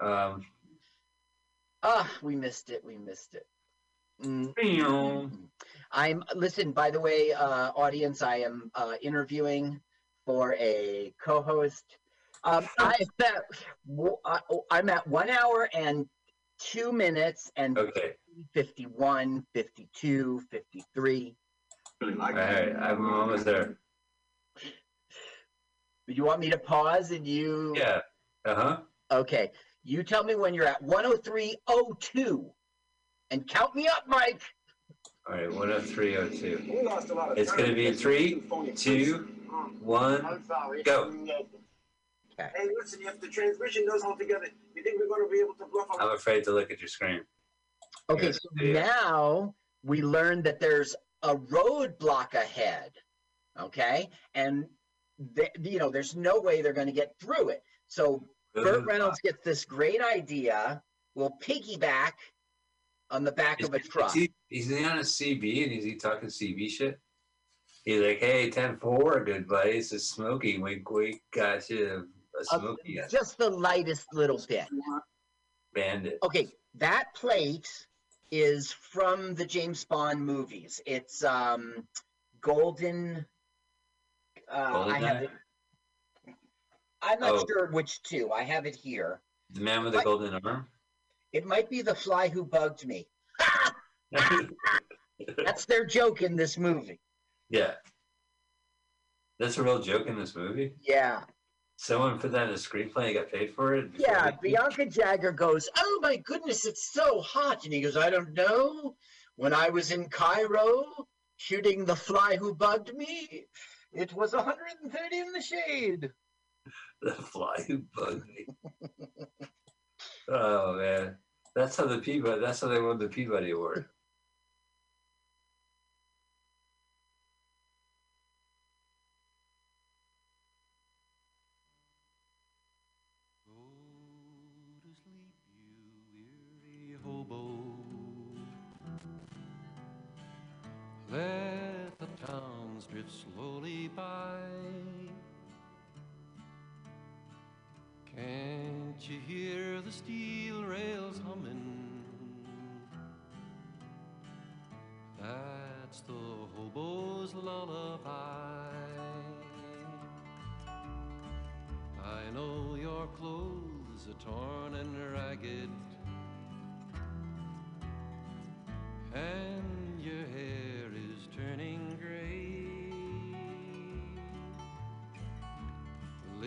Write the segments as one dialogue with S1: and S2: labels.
S1: Um,
S2: Ah, we missed it. We missed it. Mm,
S1: meow.
S2: I'm listen. By the way, uh, audience, I am uh, interviewing for a co-host. Um, I'm at w- I- I'm at one hour and two minutes and
S1: okay.
S2: 51, 52, 53.
S3: Really like
S1: All right. I'm almost there.
S2: But you want me to pause and you?
S1: Yeah. Uh huh.
S2: Okay. You tell me when you're at 103.02 and count me up, Mike.
S1: All right. 10302.
S3: We lost a lot of
S1: It's gonna be in three,
S3: Phony
S1: two, mm. one.
S4: I'm sorry.
S1: Go.
S3: Hey, listen, if the transmission goes all together, you think we're going to be able to bluff
S1: I'm afraid to look at your screen.
S2: Okay,
S1: Yes,
S2: so now we learned that there's a roadblock ahead. Okay, and they, you know there's no way they're going to get through it. So Burt Reynolds gets this great idea. We'll piggyback on the back
S1: Is,
S2: of a truck.
S1: he, is he on a CB and is he talking CB shit? He's like, hey, 10 4, good buddy. Is Smokey. Wink, wink. Got you a
S2: Uh,
S1: Smokey.
S2: Just the lightest little bit.
S1: bandit.
S2: Okay, that plate is from the James Bond movies. It's um golden. Uh, I have it. I'm not
S1: Oh.
S2: sure which two. I have it here.
S1: The man with the golden arm?
S2: It might be the fly who bugged me. That's their joke in this movie.
S1: yeah. That's a real joke in this movie.
S2: Yeah.
S1: Someone put that in a screenplay and got paid for it?
S2: Yeah. Bianca Jagger goes, Oh my goodness, it's so hot. And he goes, I don't know. When I was in Cairo shooting the fly who bugged me, it was 130 in the shade.
S1: The fly who bugged me. oh man, that's how the Peabody. That's how they won the Peabody Award.
S5: Go to hear the steel rails humming? That's the hobo's lullaby. I know your clothes are torn and ragged, and your hair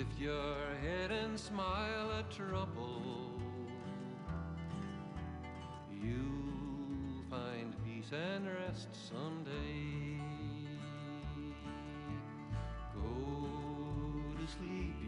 S5: Lift your head and smile at trouble. You'll find peace and rest someday. Go to sleep,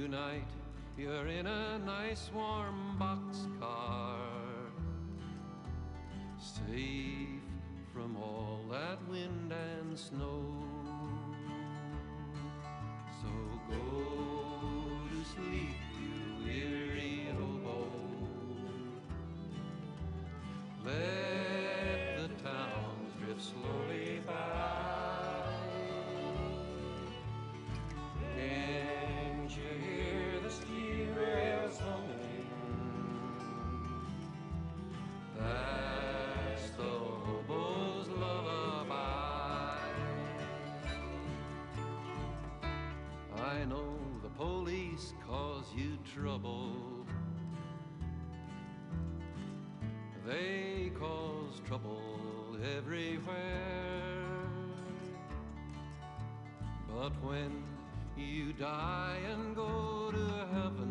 S5: Tonight. You're in a nice warm boxcar, But when you die and go to heaven,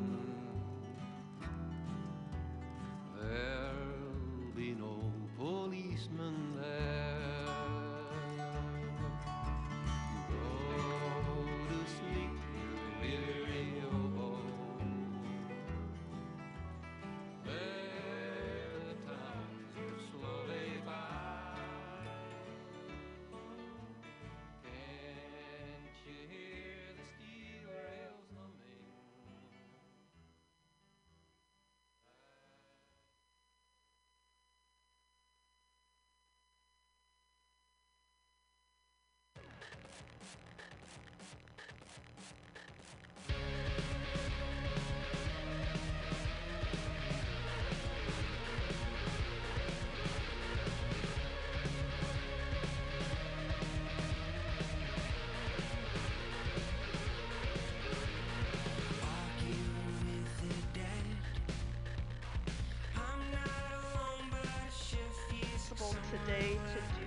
S6: today to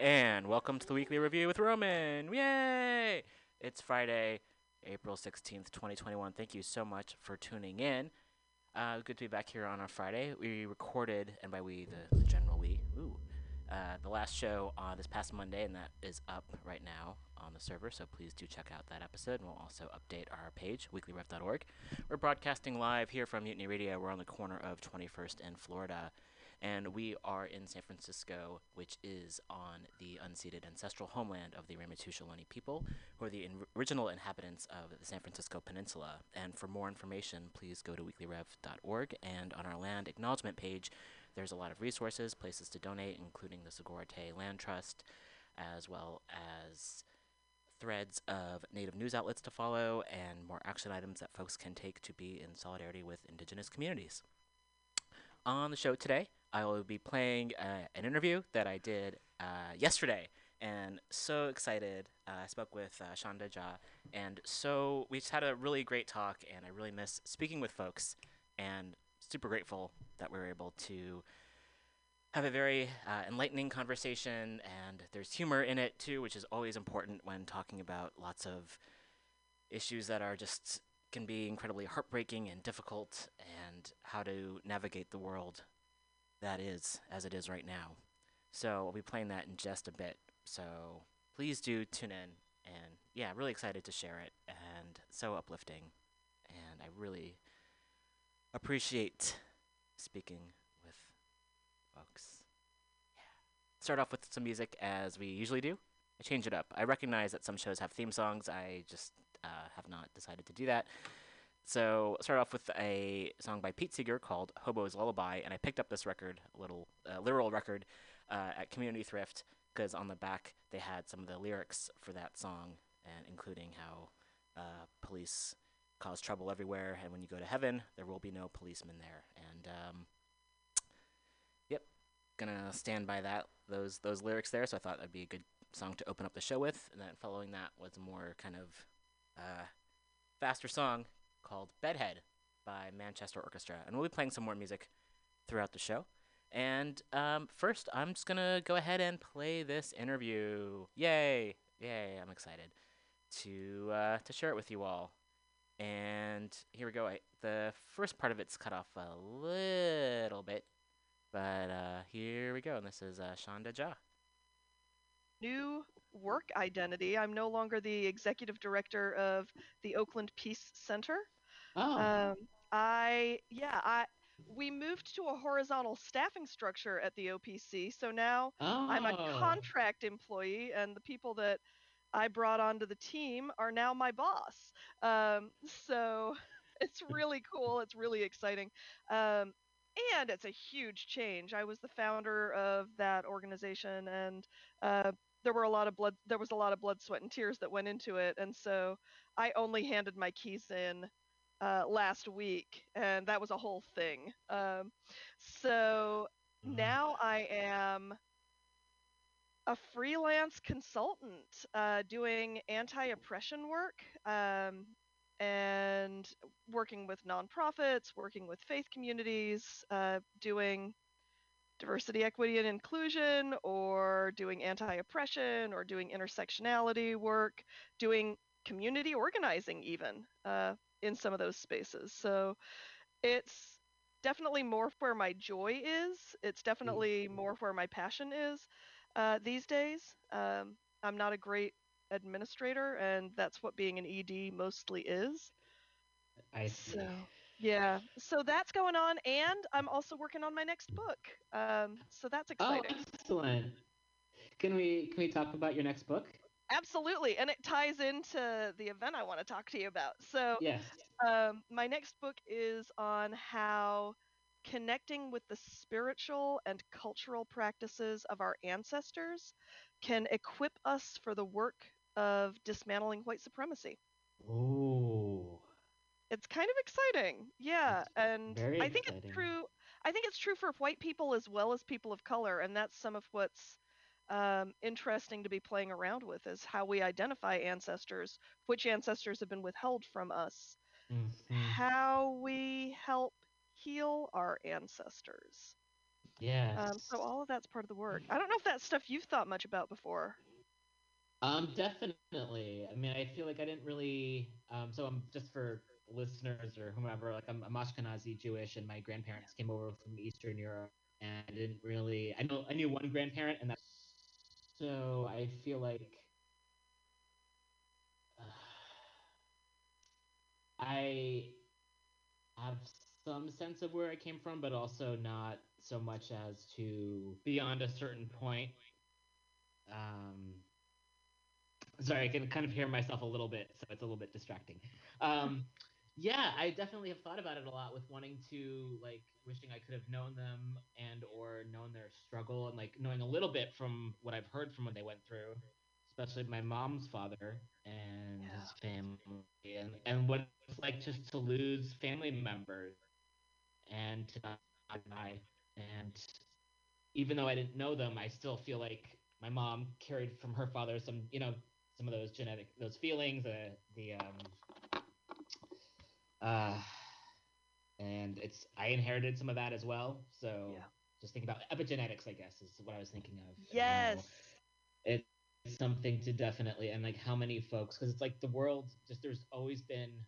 S7: And
S8: welcome to the weekly review with Roman. Yay! It's Friday, April 16th, 2021. Thank you so much for tuning in. Uh, good to be back here on a Friday. We recorded, and by we, the, the general we, ooh, uh, the last show on this past Monday, and that is up right now on the server. So please do check out that episode, and we'll also update our page, weeklyrev.org. We're broadcasting live here from Mutiny Radio. We're on the corner of 21st and Florida and we are in San Francisco, which is on the unceded ancestral homeland of the Ramaytush Ohlone people, who are the in- original inhabitants of the San Francisco Peninsula. And for more information, please go to weeklyrev.org. And on our land acknowledgement page, there's a lot of resources, places to donate, including the Sogorea Te' Land Trust, as well as threads of native news outlets to follow, and more action items that folks can take to be in solidarity with indigenous communities. On the show today, I will be playing uh, an interview that I did uh, yesterday, and so excited. Uh, I spoke with uh, Sandhya Jha, and so we just had a really great talk, and I really miss speaking with folks, and super grateful that we were able to have a very uh, enlightening conversation, and there's humor in it too, which is always important when talking about lots of issues that are just can be incredibly heartbreaking and difficult, and how to navigate the world that is as it is right now. So I'll be playing that in just a bit. So please do tune in and yeah, really excited to share it, and so uplifting, and I really appreciate speaking with folks. Yeah. Start off with some music as we usually do. I change it up. I recognize that some shows have theme songs. I just uh, have not decided to do that. So start off with a song by Pete Seeger called "Hobo's Lullaby," and I picked up this record, a little uh, literal record, uh, at Community Thrift because on the back they had some of the lyrics for that song, and including how uh, police cause trouble everywhere, and when you go to heaven, there will be no policemen there. And um, yep, gonna stand by that those those lyrics there. So I thought that'd be a good song to open up the show with. And then following that was a more kind of uh, faster song called Bedhead by Manchester Orchestra. And we'll be playing some more music throughout the show. And um, first, I'm just gonna go ahead and play this interview. Yay! Yay! I'm excited to uh, to share it with you all. And here we go. I, the first part of it's cut off a little bit, but uh, here we go. And this is uh, Sandhya Jha.
S4: new work identity. I'm no longer the executive director of the Oakland Peace Center.
S9: Oh,
S4: Um, I yeah, I we moved to a horizontal staffing structure at the OPC, so now I'm a
S9: oh.
S4: contract employee, and the people that I brought onto the team are now my boss. Um, so it's really cool. It's really exciting. Um, and it's a huge change. I was the founder of that organization, and uh, there were a lot of blood. There was a lot of blood, sweat, and tears that went into it. And so I only handed my keys in uh, last week, and that was a whole thing. Um, so
S9: Mhm.
S4: now I am a freelance consultant uh, doing anti-oppression work um, and working with nonprofits, working with faith communities, uh, doing diversity, equity, and inclusion, or doing anti-oppression, or doing intersectionality work, doing community organizing, even uh, in some of those spaces. So it's definitely more where my joy is. It's definitely more where my passion is uh, these days. Um, I'm not a great administrator, and that's what being an ED mostly is.
S9: I see.
S4: So, yeah, so that's going on, and I'm also working on my next book. Um, so that's exciting.
S9: Oh,
S4: exciting.
S9: excellent. Can we can we talk about your next book?
S4: Absolutely, and it ties into the event I want to talk to you about. So,
S9: Yes.
S4: um, my next book is on how connecting with the spiritual and cultural practices of our ancestors can equip us for the work of dismantling white supremacy.
S9: Oh.
S4: It's kind of exciting, yeah,
S9: That's
S4: and I think
S9: exciting.
S4: it's true. I think it's true for white people as well as people of color, and that's some of what's um, interesting to be playing around with is how we identify ancestors, which ancestors have been withheld from us,
S9: Mhm.
S4: how we help heal our ancestors.
S9: Yeah.
S4: Um, so all of that's part of the work. I don't know if that's stuff you've thought much about before.
S9: Um, definitely. I mean, I feel like I didn't really. Um, so I'm just for listeners or whomever. Like I'm, I'm Ashkenazi Jewish, and my grandparents came over from Eastern Europe, and I didn't really. I know I knew one grandparent, and that's. So I feel like. I have some sense of where I came from, but also not so much as to beyond a certain point. Um, sorry, I can kind of hear myself a little bit, so it's a little bit distracting. Um, yeah, I definitely have thought about it a lot with wanting to like wishing I could have known them and or known their struggle and like knowing a little bit from what I've heard from what they went through, especially my mom's father and his family and, and what it's like just to lose family members and to not die. And even though I didn't know them, I still feel like my mom carried from her father some, you know, some of those genetic, those feelings, uh, the, um, uh, and it's, I inherited some of that as well. So
S4: Yeah.
S9: just thinking about epigenetics, I guess, is what I was thinking of. and how
S4: Yes.
S9: It's something to definitely, and like how many folks, because it's like the world, just there's always been,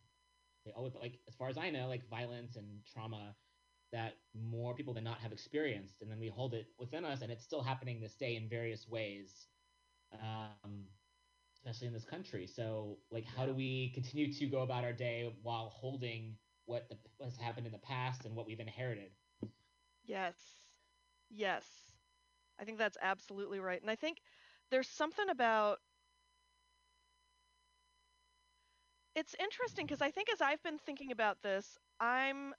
S9: they always, like, as far as I know, like violence and trauma that more people than not have experienced, and then we hold it within us, and it's still happening this day in various ways. Um, especially in this country. So, like, how do we continue to go about our day while holding what the, what's happened in the past and what we've inherited?
S4: Yes. Yes. I think that's absolutely right. And I think there's something about it's interesting because I think as I've been thinking about this, I'm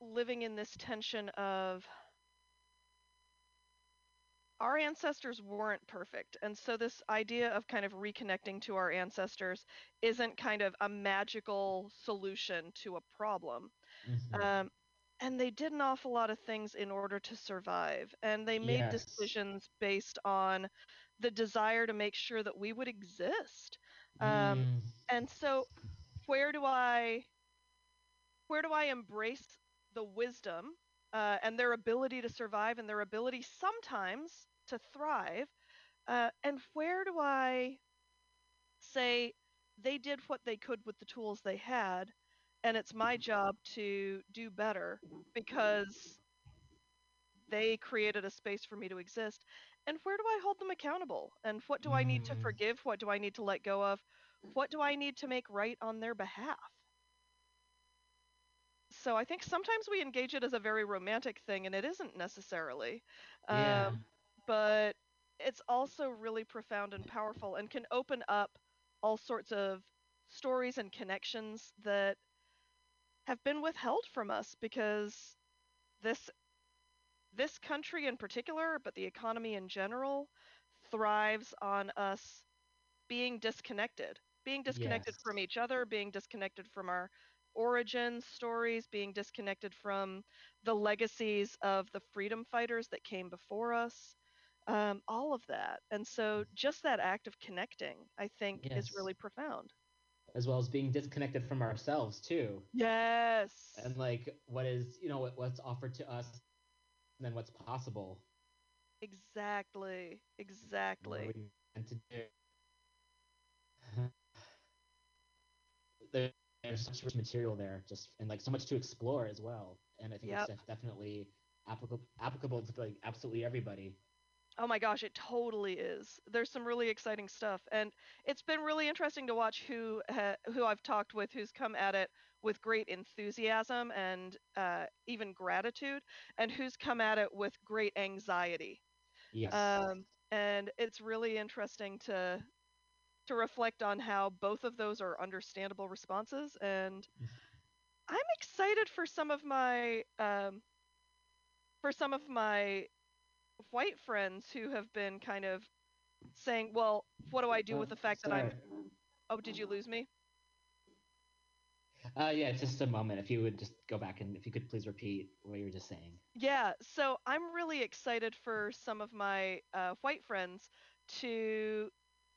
S4: living in this tension of our ancestors weren't perfect. And so this idea of kind of reconnecting to our ancestors isn't kind of a magical solution to a problem.
S9: Mhm.
S4: Um, and they did an awful lot of things in order to survive. And they made
S9: Yes.
S4: decisions based on the desire to make sure that we would exist. Um,
S9: Mm,
S4: and so where do I where do I embrace the wisdom uh, and their ability to survive and their ability sometimes to thrive? Uh, and where do I say they did what they could with the tools they had, and it's my job to do better because they created a space for me to exist? And where do I hold them accountable? And what do I need to
S9: Mm.
S4: forgive? What do I need to let go of? What do I need to make right on their behalf? So I think sometimes we engage it as a very romantic thing, and it isn't necessarily.
S9: yeah.
S4: Um, but it's also really profound and powerful and can open up all sorts of stories and connections that have been withheld from us because this this country in particular but the economy in general thrives on us being disconnected being disconnected
S9: Yes.
S4: from each other being disconnected from our origin stories being disconnected from the legacies of the freedom fighters that came before us um, all of that and so just that act of connecting i think is really profound
S9: As well as being disconnected from ourselves too.
S4: yes
S9: And like what is, you know, what, what's offered to us and then what's possible.
S4: exactly
S9: What
S4: exactly
S9: are we meant to do? There's so much rich material there, just and like so much to explore as well. And I think
S4: Yep.
S9: it's definitely applicable applicable to like absolutely everybody.
S4: Oh my gosh, it totally is. There's some really exciting stuff, and it's been really interesting to watch who ha- who I've talked with, who's come at it with great enthusiasm and uh, even gratitude, and who's come at it with great anxiety.
S9: Yes.
S4: Um, and it's really interesting to to reflect on how both of those are understandable responses, and I'm excited for some of my um, for some of my white friends who have been kind of saying, "Well, what do I do with
S9: Oh,
S4: the fact that I'm?" Oh, did you lose me?
S9: Uh, yeah, just a moment. If you would just go back and if you could please repeat what you were just saying.
S4: Yeah. So I'm really excited for some of my uh, white friends to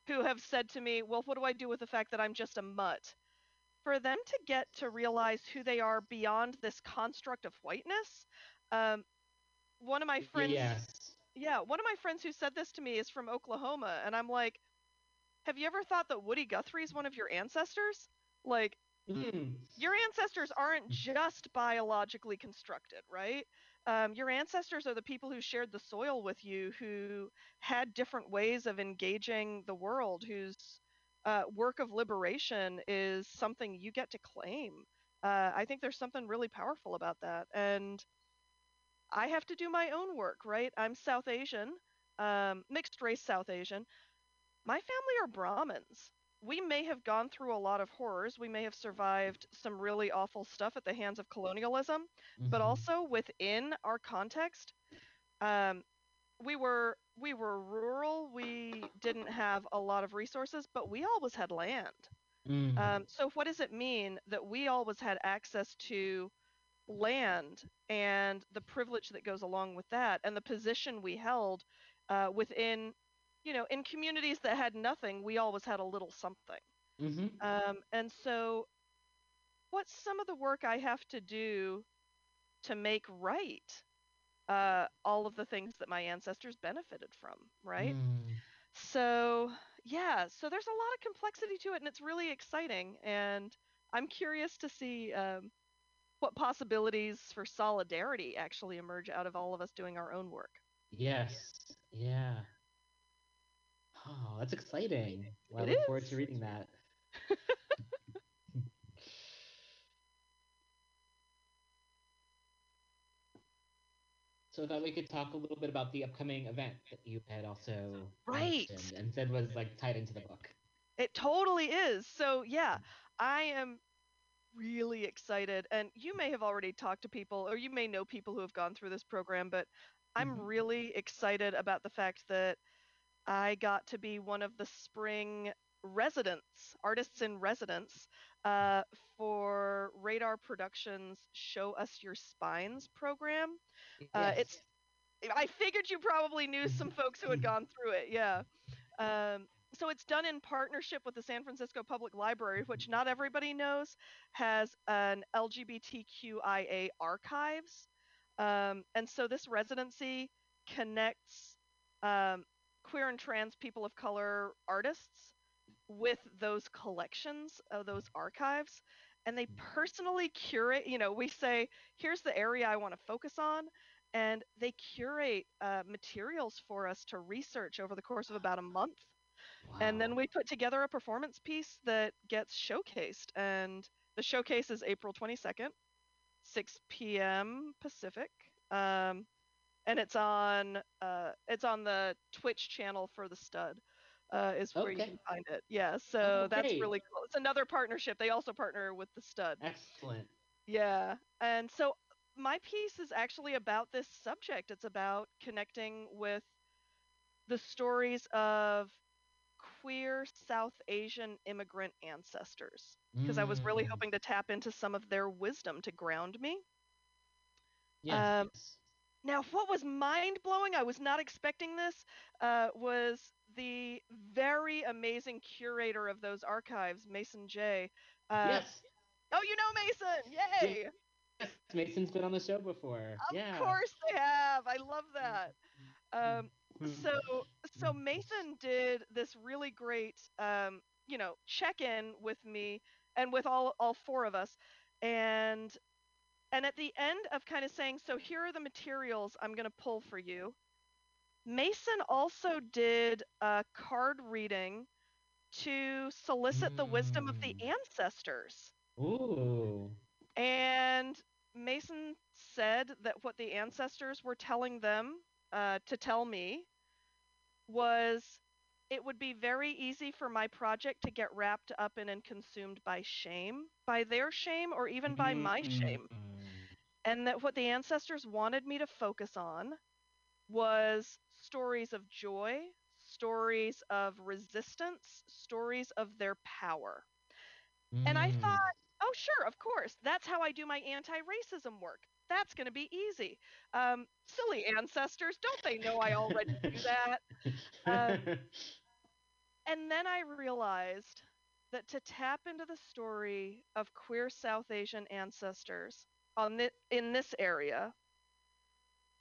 S4: who have said to me, "Well, what do I do with the fact that I'm just a mutt?" For them to get to realize who they are beyond this construct of whiteness. Um, one of my friends
S9: Yes.
S4: yeah, one of my friends who said this to me is from Oklahoma, and I'm like, have you ever thought that Woody Guthrie is one of your ancestors? Like,
S9: Mm.
S4: your ancestors aren't just biologically constructed, right? Um, your ancestors are the people who shared the soil with you, who had different ways of engaging the world, whose uh, work of liberation is something you get to claim. Uh, I think there's something really powerful about that. And I have to do my own work, right? I'm South Asian, um, mixed race South Asian. My family are Brahmins. We may have gone through a lot of horrors. We may have survived some really awful stuff at the hands of colonialism, but
S9: Mhm.
S4: also within our context, um, we were we were rural. We didn't have a lot of resources, but we always had land.
S9: Mm.
S4: Um, so what does it mean that we always had access to land and the privilege that goes along with that and the position we held uh, within, you know, in communities that had nothing, we always had a little something.
S9: Mhm.
S4: Um, and so, what's some of the work I have to do to make right uh, all of the things that my ancestors benefited from, right?
S9: Mm.
S4: So, yeah, so there's a lot of complexity to it, and it's really exciting. And I'm curious to see um, what possibilities for solidarity actually emerge out of all of us doing our own work.
S9: Yes. Yeah. Oh, that's exciting. Well, I look forward to reading that. So I thought we could talk a little bit about the upcoming event that you had also
S4: Right.
S9: mentioned and said was like tied into the book.
S4: It totally is. So yeah, I am really excited and you may have already talked to people or you may know people who have gone through this program, but I'm
S9: Mhm.
S4: really excited about the fact that I got to be one of the spring residents, artists in residence, uh, for Radar Productions Show Us Your Spines program. Uh, it's I figured you probably knew some folks who had gone through it. Yeah. Um, so it's done in partnership with the San Francisco Public Library, which not everybody knows has an LGBTQIA archives. Um, and so this residency connects um, queer and trans people of color artists with those collections of those archives. And they personally curate, you know, we say, here's the area I want to focus on and they curate uh, materials for us to research over the course of about a month. And then we put together a performance piece that gets showcased and the showcase is april 22nd 6 p.m pacific. Um, and it's on uh, it's on the twitch channel for the stud uh, is where you can find it yeah so
S9: Oh,
S4: that's really cool it's another partnership they also partner with the stud
S9: Excellent.
S4: yeah. And so my piece is actually about this subject. It's about connecting with the stories of queer South Asian immigrant ancestors. Because I was really
S9: Mm.
S4: hoping to tap into some of their wisdom to ground me.
S9: Yes.
S4: um, Now, what was mind blowing, I was not expecting this, uh, was the very amazing curator of those archives, Mason J. Uh,
S9: yes.
S4: Oh, you know Mason! Yay!
S9: Yes. Mason's been on the show before.
S4: Of
S9: yeah.
S4: course they have. I love that. Um, so so Mason did this really great um, you know check-in with me and with all all four of us and and at the end of kind of saying so here are the materials I'm going to pull for you Mason also did a card reading to solicit the wisdom of the
S9: Mm.
S4: ancestors
S9: Ooh.
S4: and Mason said that what the ancestors were telling them uh, to tell me was it would be very easy for my project to get wrapped up in and consumed by shame, by their shame, or even by my shame.
S9: Mm.
S4: And that what the ancestors wanted me to focus on was stories of joy, stories of resistance, stories of their power. And I
S9: Mm.
S4: thought, oh, sure, of course. That's how I do my anti racism work. That's going to be easy. Um, silly ancestors, don't they know I already do that? um, And then I realized that to tap into the story of queer South Asian ancestors on thi- in this area,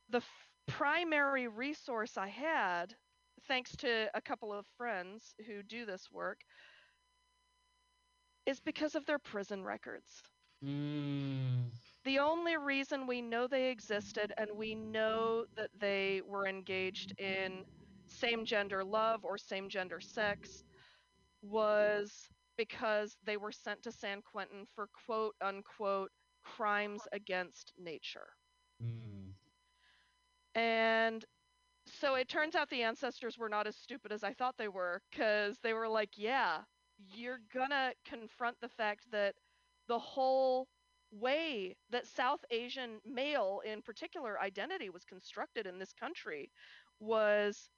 S4: the f- primary resource I had, thanks to a couple of friends who do this work, is because of their prison records.
S9: Mm.
S4: The only reason we know they existed and we know that they were engaged in same gender love or same gender sex was because they were sent to San Quentin for quote unquote crimes against nature.
S9: Mm.
S4: And so it turns out the ancestors were not as stupid as I thought they were because they were like, yeah, you're gonna confront the fact that the whole way that South Asian male, in particular, identity was constructed in this country was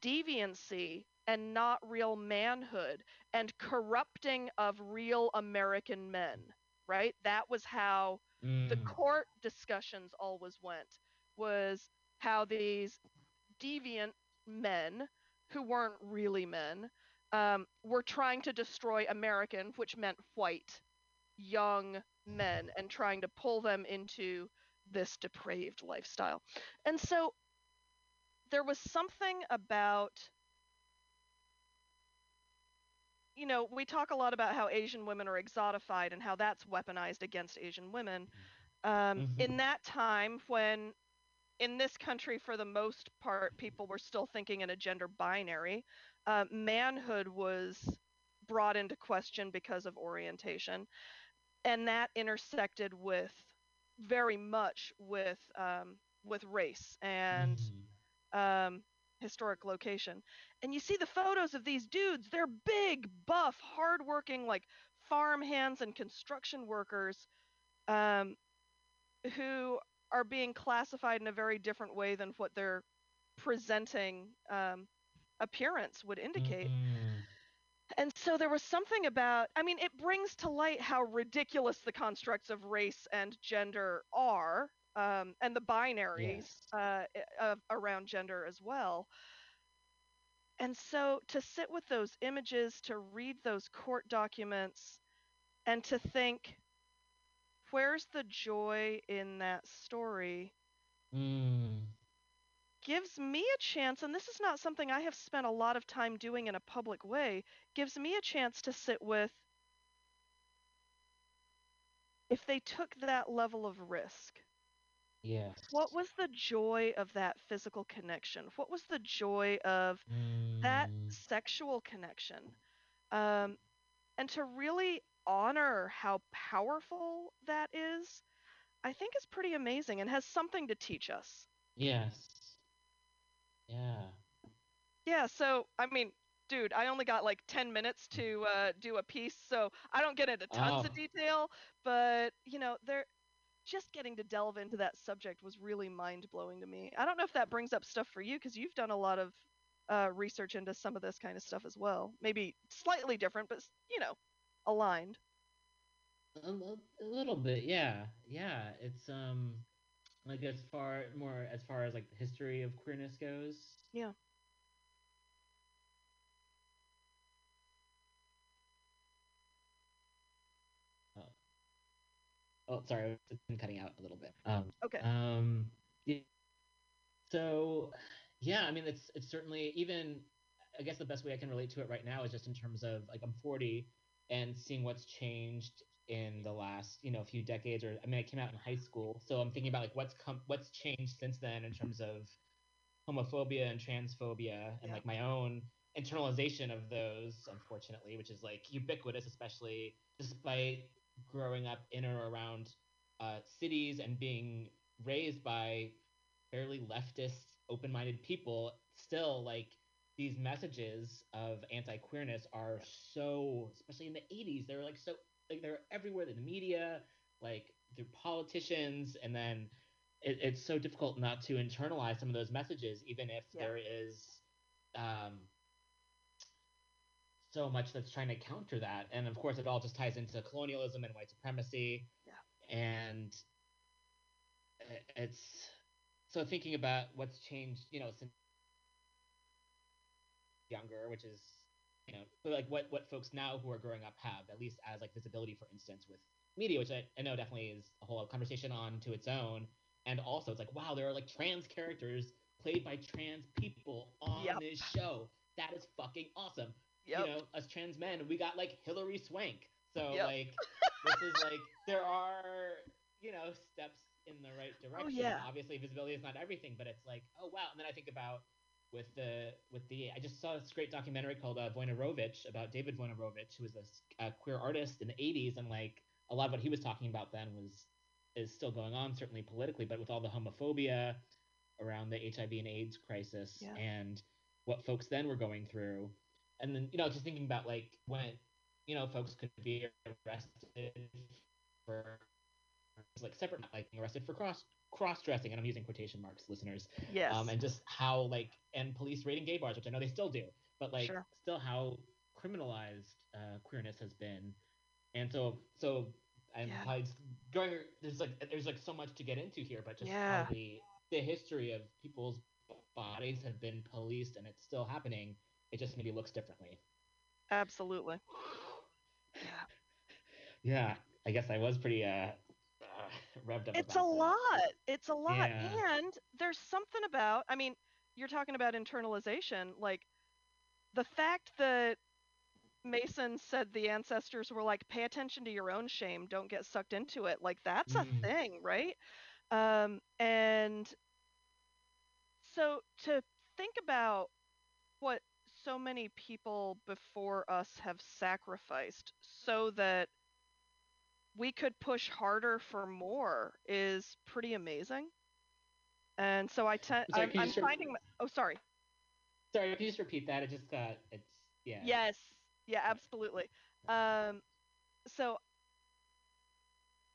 S4: deviancy and not real manhood and corrupting of real American men, right? That was how the
S9: Mm.
S4: court discussions always went was how these deviant men who weren't really men um, were trying to destroy American, which meant white, young men, and trying to pull them into this depraved lifestyle. And so there was something about you know, we talk a lot about how Asian women are exotified and how that's weaponized against Asian women. Um, In
S9: Mhm.
S4: that time, when in this country, for the most part, people were still thinking in a gender binary, uh, manhood was brought into question because of orientation, and that intersected with very much with um, with race and
S9: Mhm.
S4: um, historic location. And you see the photos of these dudes. They're big, buff, hardworking, like farm hands and construction workers um, who are being classified in a very different way than what their presenting um, appearance would indicate.
S9: Mhm.
S4: And so there was something about, I mean, it brings to light how ridiculous the constructs of race and gender are, um, and the binaries
S9: Yes.
S4: uh, of, around gender as well. And so to sit with those images, to read those court documents, and to think, where's the joy in that story?
S9: Mm.
S4: gives me a chance, and this is not something I have spent a lot of time doing in a public way, gives me a chance to sit with if they took that level of risk.
S9: Yes.
S4: What was the joy of that physical connection? What was the joy of that
S9: Mm.
S4: sexual connection? Um, and to really honor how powerful that is, I think is pretty amazing and has something to teach us.
S9: Yes. Yeah.
S4: Yeah, so I mean, dude, I only got like 10 minutes to uh, do a piece, so I don't get into tons of
S9: Oh.
S4: detail, but you know, there just getting to delve into that subject was really mind blowing to me. I don't know if that brings up stuff for you because you've done a lot of uh, research into some of this kind of stuff as well. Maybe slightly different, but you know, aligned.
S9: A, li- a little bit, yeah, yeah. It's um, like as far more as far as like the history of queerness goes.
S4: Yeah.
S9: Oh, sorry, been cutting out a little bit. Um,
S4: Okay.
S9: um, yeah. So, yeah, I mean, it's it's certainly even. I guess the best way I can relate to it right now is just in terms of like I'm 40 and seeing what's changed in the last you know few decades. Or I mean, I came out in high school, so I'm thinking about like what's come what's changed since then in terms of homophobia and transphobia and
S4: Yeah.
S9: like my own internalization of those unfortunately which is like ubiquitous especially despite growing up in or around uh, cities and being raised by fairly leftist open-minded people still like these messages of anti-queerness are so especially in the 80s they were like so like they're everywhere in the media like through politicians and then it, it's so difficult not to internalize some of those messages even if
S4: Yeah.
S9: there is um, so much that's trying to counter that. And of course it all just ties into colonialism and white supremacy.
S4: Yeah.
S9: and uh, it's so thinking about what's changed you know since younger which is you know like what what folks now who are growing up have at least as like visibility for instance with media which i, I know definitely is a whole conversation on to its own. And also it's like wow there are like trans characters played by trans people on
S4: Yep.
S9: this show. That is fucking awesome
S4: Yep.
S9: you know as trans men we got like hilary swank so
S4: Yep.
S9: like this is like there are you know steps in the right direction
S4: Oh, yeah.
S9: obviously visibility is not everything but it's like oh wow and then i think about with the with the i just saw this great documentary called uh, Wojnarowicz about david Wojnarowicz who was a, uh, queer artist in the 80s and like a lot of what he was talking about then was is still going on certainly politically but with all the homophobia around the hiv and aids crisis
S4: Yeah.
S9: and what folks then were going through and then you know just thinking about like when you know folks could be arrested for like separate like being arrested for cross cross dressing and i'm using quotation marks listeners
S4: Yes.
S9: um, and just how like and police raiding gay bars which i know they still do but like
S4: Sure.
S9: still how criminalized uh, queerness has been and so so and
S4: Yeah.
S9: probably just going there's like there's like so much to get into here but just
S4: Yeah.
S9: how the the history of people's bodies have been policed and it's still happening it just maybe looks differently
S4: Absolutely. Yeah.
S9: yeah i guess i was pretty uh, uh revved up
S4: It's a
S9: that.
S4: lot. It's a lot.
S9: Yeah.
S4: And there's something about, I mean, you're talking about internalization. Like the fact that Mason said the ancestors were like, pay attention to your own shame, don't get sucked into it. Like that's
S9: Mm.
S4: a thing, right? Um, and so to think about so many people before us have sacrificed so that we could push harder for more is pretty amazing. And so I tend, I'm, I'm
S9: just re-
S4: finding, oh, sorry.
S9: Sorry, can you just repeat that? It just got it's yeah.
S4: Yes. Yeah, absolutely. Um, so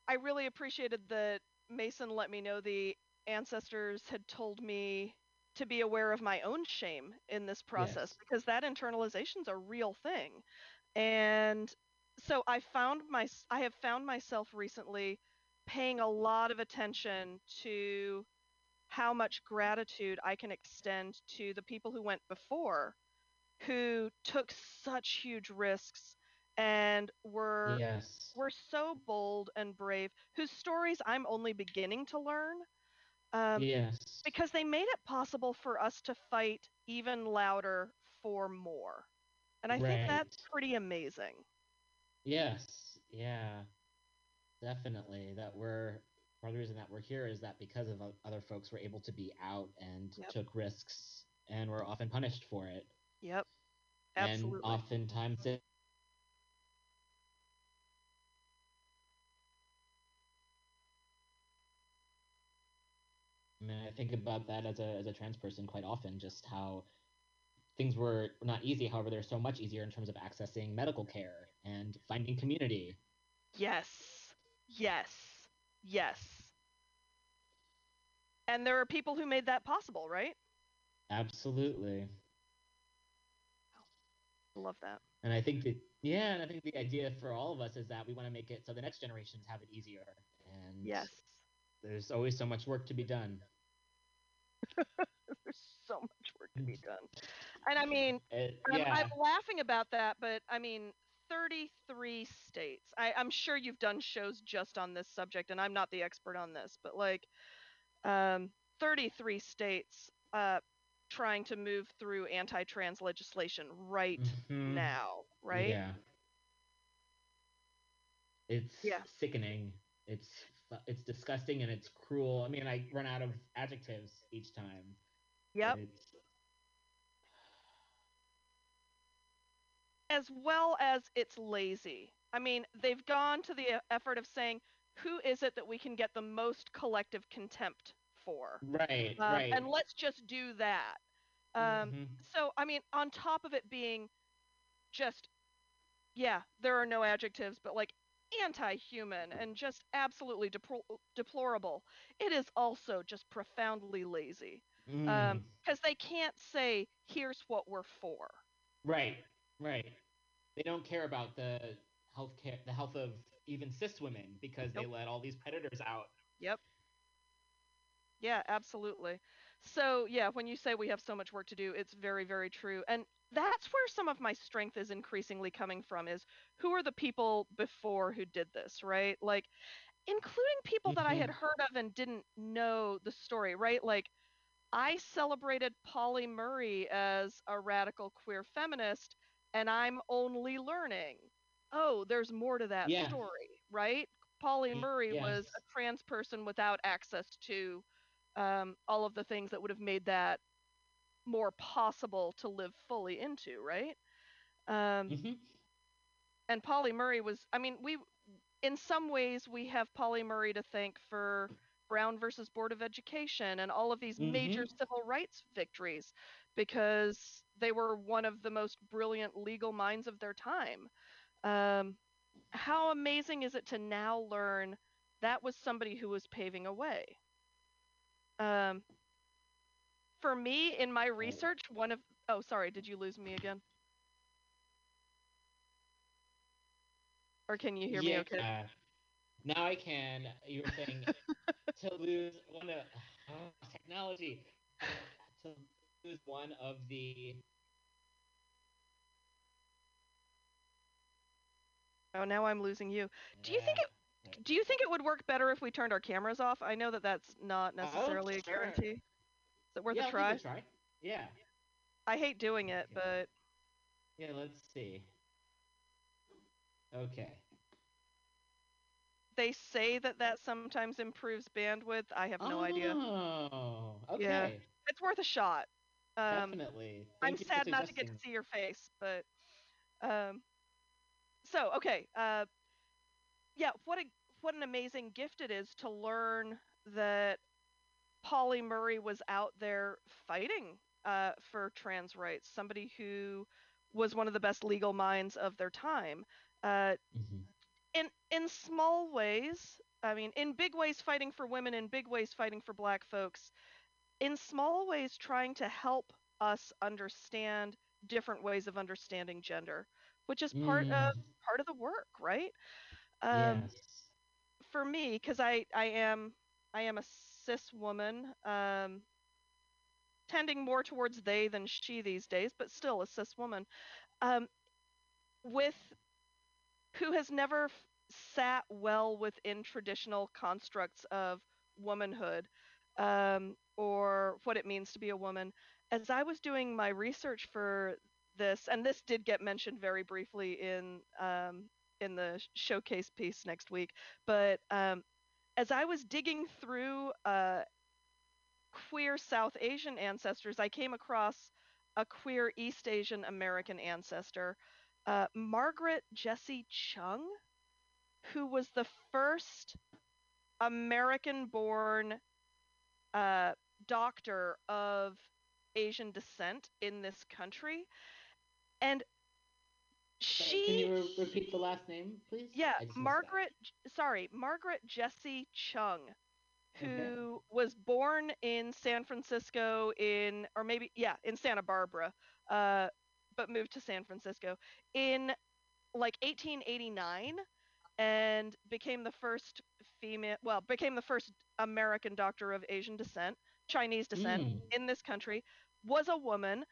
S4: I really appreciated that Mason let me know the ancestors had told me to be aware of my own shame in this process
S9: Yes.
S4: because that internalization's a real thing. And so I found my I have found myself recently paying a lot of attention to how much gratitude I can extend to the people who went before who took such huge risks and were
S9: Yes.
S4: were so bold and brave, whose stories I'm only beginning to learn, um,
S9: yes.
S4: because they made it possible for us to fight even louder for more. And I think that's pretty amazing.
S9: Yes. Yeah. Definitely. That we're part of the reason that we're here is that because of other folks were able to be out and
S4: Yep.
S9: took risks and were often punished for it.
S4: Yep. Absolutely.
S9: And oftentimes it I mean, I think about that as a as a trans person quite often, just how things were not easy. However, they're so much easier in terms of accessing medical care and finding community.
S4: Yes. Yes. Yes. And there are people who made that possible, right?
S9: Absolutely.
S4: Love that.
S9: And I think that yeah, and I think the idea for all of us is that we want to make it so the next generations have it easier. And
S4: Yes.
S9: there's always so much work to be done.
S4: There's so much work to be done. And I mean,
S9: It,
S4: I'm. I'm laughing about that, but I mean, 33 states. I, I'm sure you've done shows just on this subject, and I'm not the expert on this, but like, um, 33 states uh, trying to move through anti-trans legislation right
S9: Mhm.
S4: now, right?
S9: Yeah. It's
S4: Yeah.
S9: sickening. It's it's disgusting and it's cruel. I mean, I run out of adjectives each time.
S4: Yep. As well as it's lazy. I mean, they've gone to the effort of saying, who is it that we can get the most collective contempt for?
S9: right,
S4: Um,
S9: right.
S4: And let's just do that. Um,
S9: Mhm.
S4: So, I mean, on top of it being just, yeah, there are no adjectives, but like anti human and just absolutely depl- deplorable, it is also just profoundly lazy.
S9: Mm.
S4: Because they can't say, here's what we're for.
S9: Right, right. They don't care about the health care, the health of even cis women because they let all these predators out.
S4: Yep. Yeah, absolutely. So, yeah, when you say we have so much work to do, it's very, very true. And that's where some of my strength is increasingly coming from is who are the people before who did this, right? Like including people that I had
S9: Mhm.
S4: heard of and didn't know the story, right? Like I celebrated Pauli Murray as a radical queer feminist and I'm only learning. Oh, there's more to that
S9: Yeah.
S4: story, right?
S9: Pauli
S4: Murray was a trans person without access to um, all of the things that would have made that more possible to live fully into, right? Um,
S9: Mhm.
S4: and Pauli Murray was, I mean, we, in some ways, we have Pauli Murray to thank for Brown versus Board of Education and all of these major
S9: Mhm.
S4: civil rights victories because they were one of the most brilliant legal minds of their time. Um, how amazing is it to now learn that was somebody who was paving a way? Um, for me, in my research, one of oh, sorry, did you lose me again? Or can you hear me
S9: yeah,
S4: okay?
S9: uh, now I can. You were saying to lose one of oh, technology to lose one of the
S4: Oh, now I'm losing you. Do you think it do you think it would work better if we turned our cameras off? I know that that's not
S9: Oh,
S4: necessarily a guarantee. Is it worth
S9: yeah,
S4: a try?
S9: give it a try. Yeah.
S4: I hate doing it,
S9: Okay.
S4: but
S9: Yeah, let's see. Okay.
S4: they say that that sometimes improves bandwidth. I have no idea.
S9: Oh, okay.
S4: Yeah. It's worth a shot. Um,
S9: Definitely.
S4: I'm
S9: Thank for
S4: sad not to get to see your face, but um, so okay, uh, yeah, what a what an amazing gift it is to learn that Pauli Murray was out there fighting uh, for trans rights. Somebody who was one of the best legal minds of their time. Uh,
S9: Mhm.
S4: in in small ways, I mean, in big ways fighting for women, in big ways fighting for Black folks. In small ways, trying to help us understand different ways of understanding gender, which is part of
S9: Mm,
S4: part of the work, right? Um,
S9: yes.
S4: for me because I I am I am a cis woman, um, tending more towards they than she these days, but still a cis woman, um, with who has never f- sat well within traditional constructs of womanhood um, or what it means to be a woman. As I was doing my research for this, and this did get mentioned very briefly in um, in the showcase piece next week, but um, as I was digging through uh, queer South Asian ancestors, I came across a queer East Asian American ancestor, uh, Margaret Jessie Chung, who was the first American born uh, doctor of Asian descent in this country. And
S9: Sorry, Can you re- repeat the last name, please?
S4: yeah,
S9: I just missed that.
S4: Margaret. Sorry, Margaret Jessie Chung,
S9: Okay.
S4: who was born in San Francisco in, or maybe yeah, in Santa Barbara, uh, but moved to San Francisco in like 1889, and became the first female. Well, became the first American doctor of Asian descent, Chinese descent
S9: Mm.
S4: in this country. Was a woman.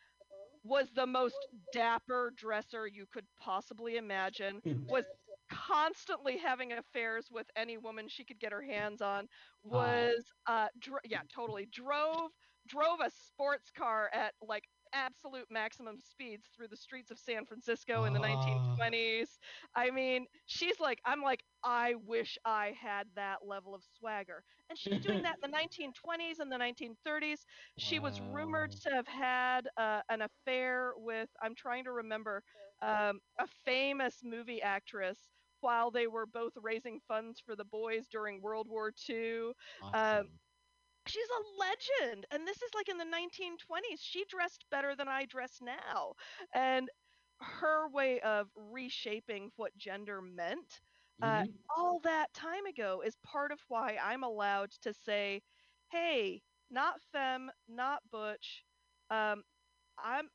S4: Was the most dapper dresser you could possibly imagine was constantly having affairs with any woman she could get her hands on was uh dr- yeah totally drove drove a sports car at like absolute maximum speeds through the streets of San Francisco in the
S9: Ah.
S4: 1920s i mean she's like i'm like i wish i had that level of swagger and she's doing that in the 1920s and the 1930s she was rumored to have had uh, an affair with i'm trying to remember um, a famous movie actress while they were both raising funds for the boys during World War II.
S9: Awesome.
S4: She's a legend. And this is like in the 1920s. She dressed better than I dress now. And her way of reshaping what gender meant uh,
S9: Mhm.
S4: all that time ago is part of why I'm allowed to say, hey, not femme, not butch. Um, I'm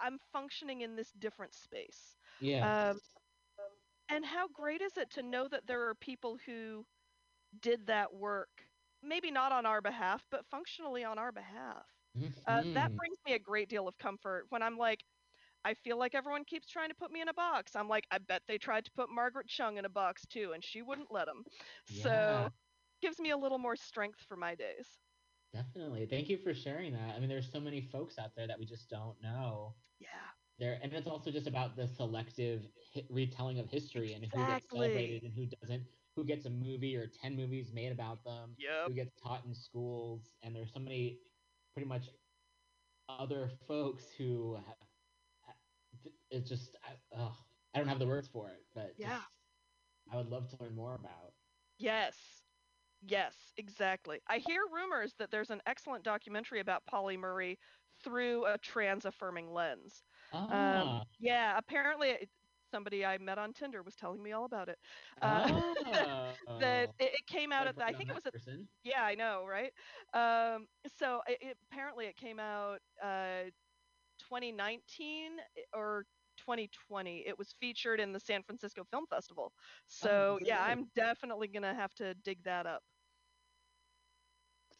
S4: I'm functioning in this different space.
S9: yeah.
S4: Um, and how great is it to know that there are people who did that work, maybe not on our behalf, but functionally on our behalf? Uh, that
S9: Mhm.
S4: brings me a great deal of comfort when I'm like, I feel like everyone keeps trying to put me in a box. I'm like, I bet they tried to put Margaret Chung in a box too, and she wouldn't let them.
S9: Yeah.
S4: So gives me a little more strength for my days.
S9: Definitely. Thank you for sharing that. I mean, there's so many folks out there that we just don't know.
S4: Yeah.
S9: There, and it's also just about the selective hi- retelling of history and who gets celebrated and who doesn't. Who gets a movie or ten movies made about them?
S4: Yep.
S9: Who gets taught in schools? And there's so many, pretty much, other folks who. It's just, I, I don't have the words for it, but
S4: Yeah.
S9: just, I would love to learn more about.
S4: Yes. Yes, exactly. I hear rumors that there's an excellent documentary about Pauli Murray through a trans affirming lens. Um,
S9: Ah,
S4: yeah, apparently it- somebody I met on Tinder was telling me all about it. Uh, that
S9: oh.
S4: it, it came out at the, I think it was at
S9: person.
S4: yeah, I know, right? Um, so it, it, apparently it came out uh, 2019 or 2020. It was featured in the San Francisco Film Festival. So yeah. I'm definitely gonna have to dig that up.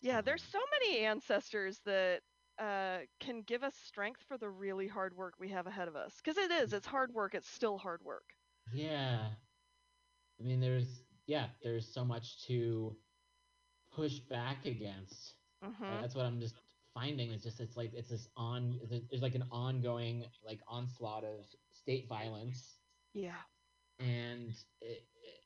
S4: Yeah, there's so many ancestors that uh, can give us strength for the really hard work we have ahead of us. Because it is, it's hard work. It's still hard work.
S9: Yeah. I mean, there's yeah, there's so much to push back against.
S4: hmm
S9: Uh, that's what I'm just finding is just it's like it's this on there's there's like an ongoing like onslaught of state violence
S4: Yeah.
S9: and it, it,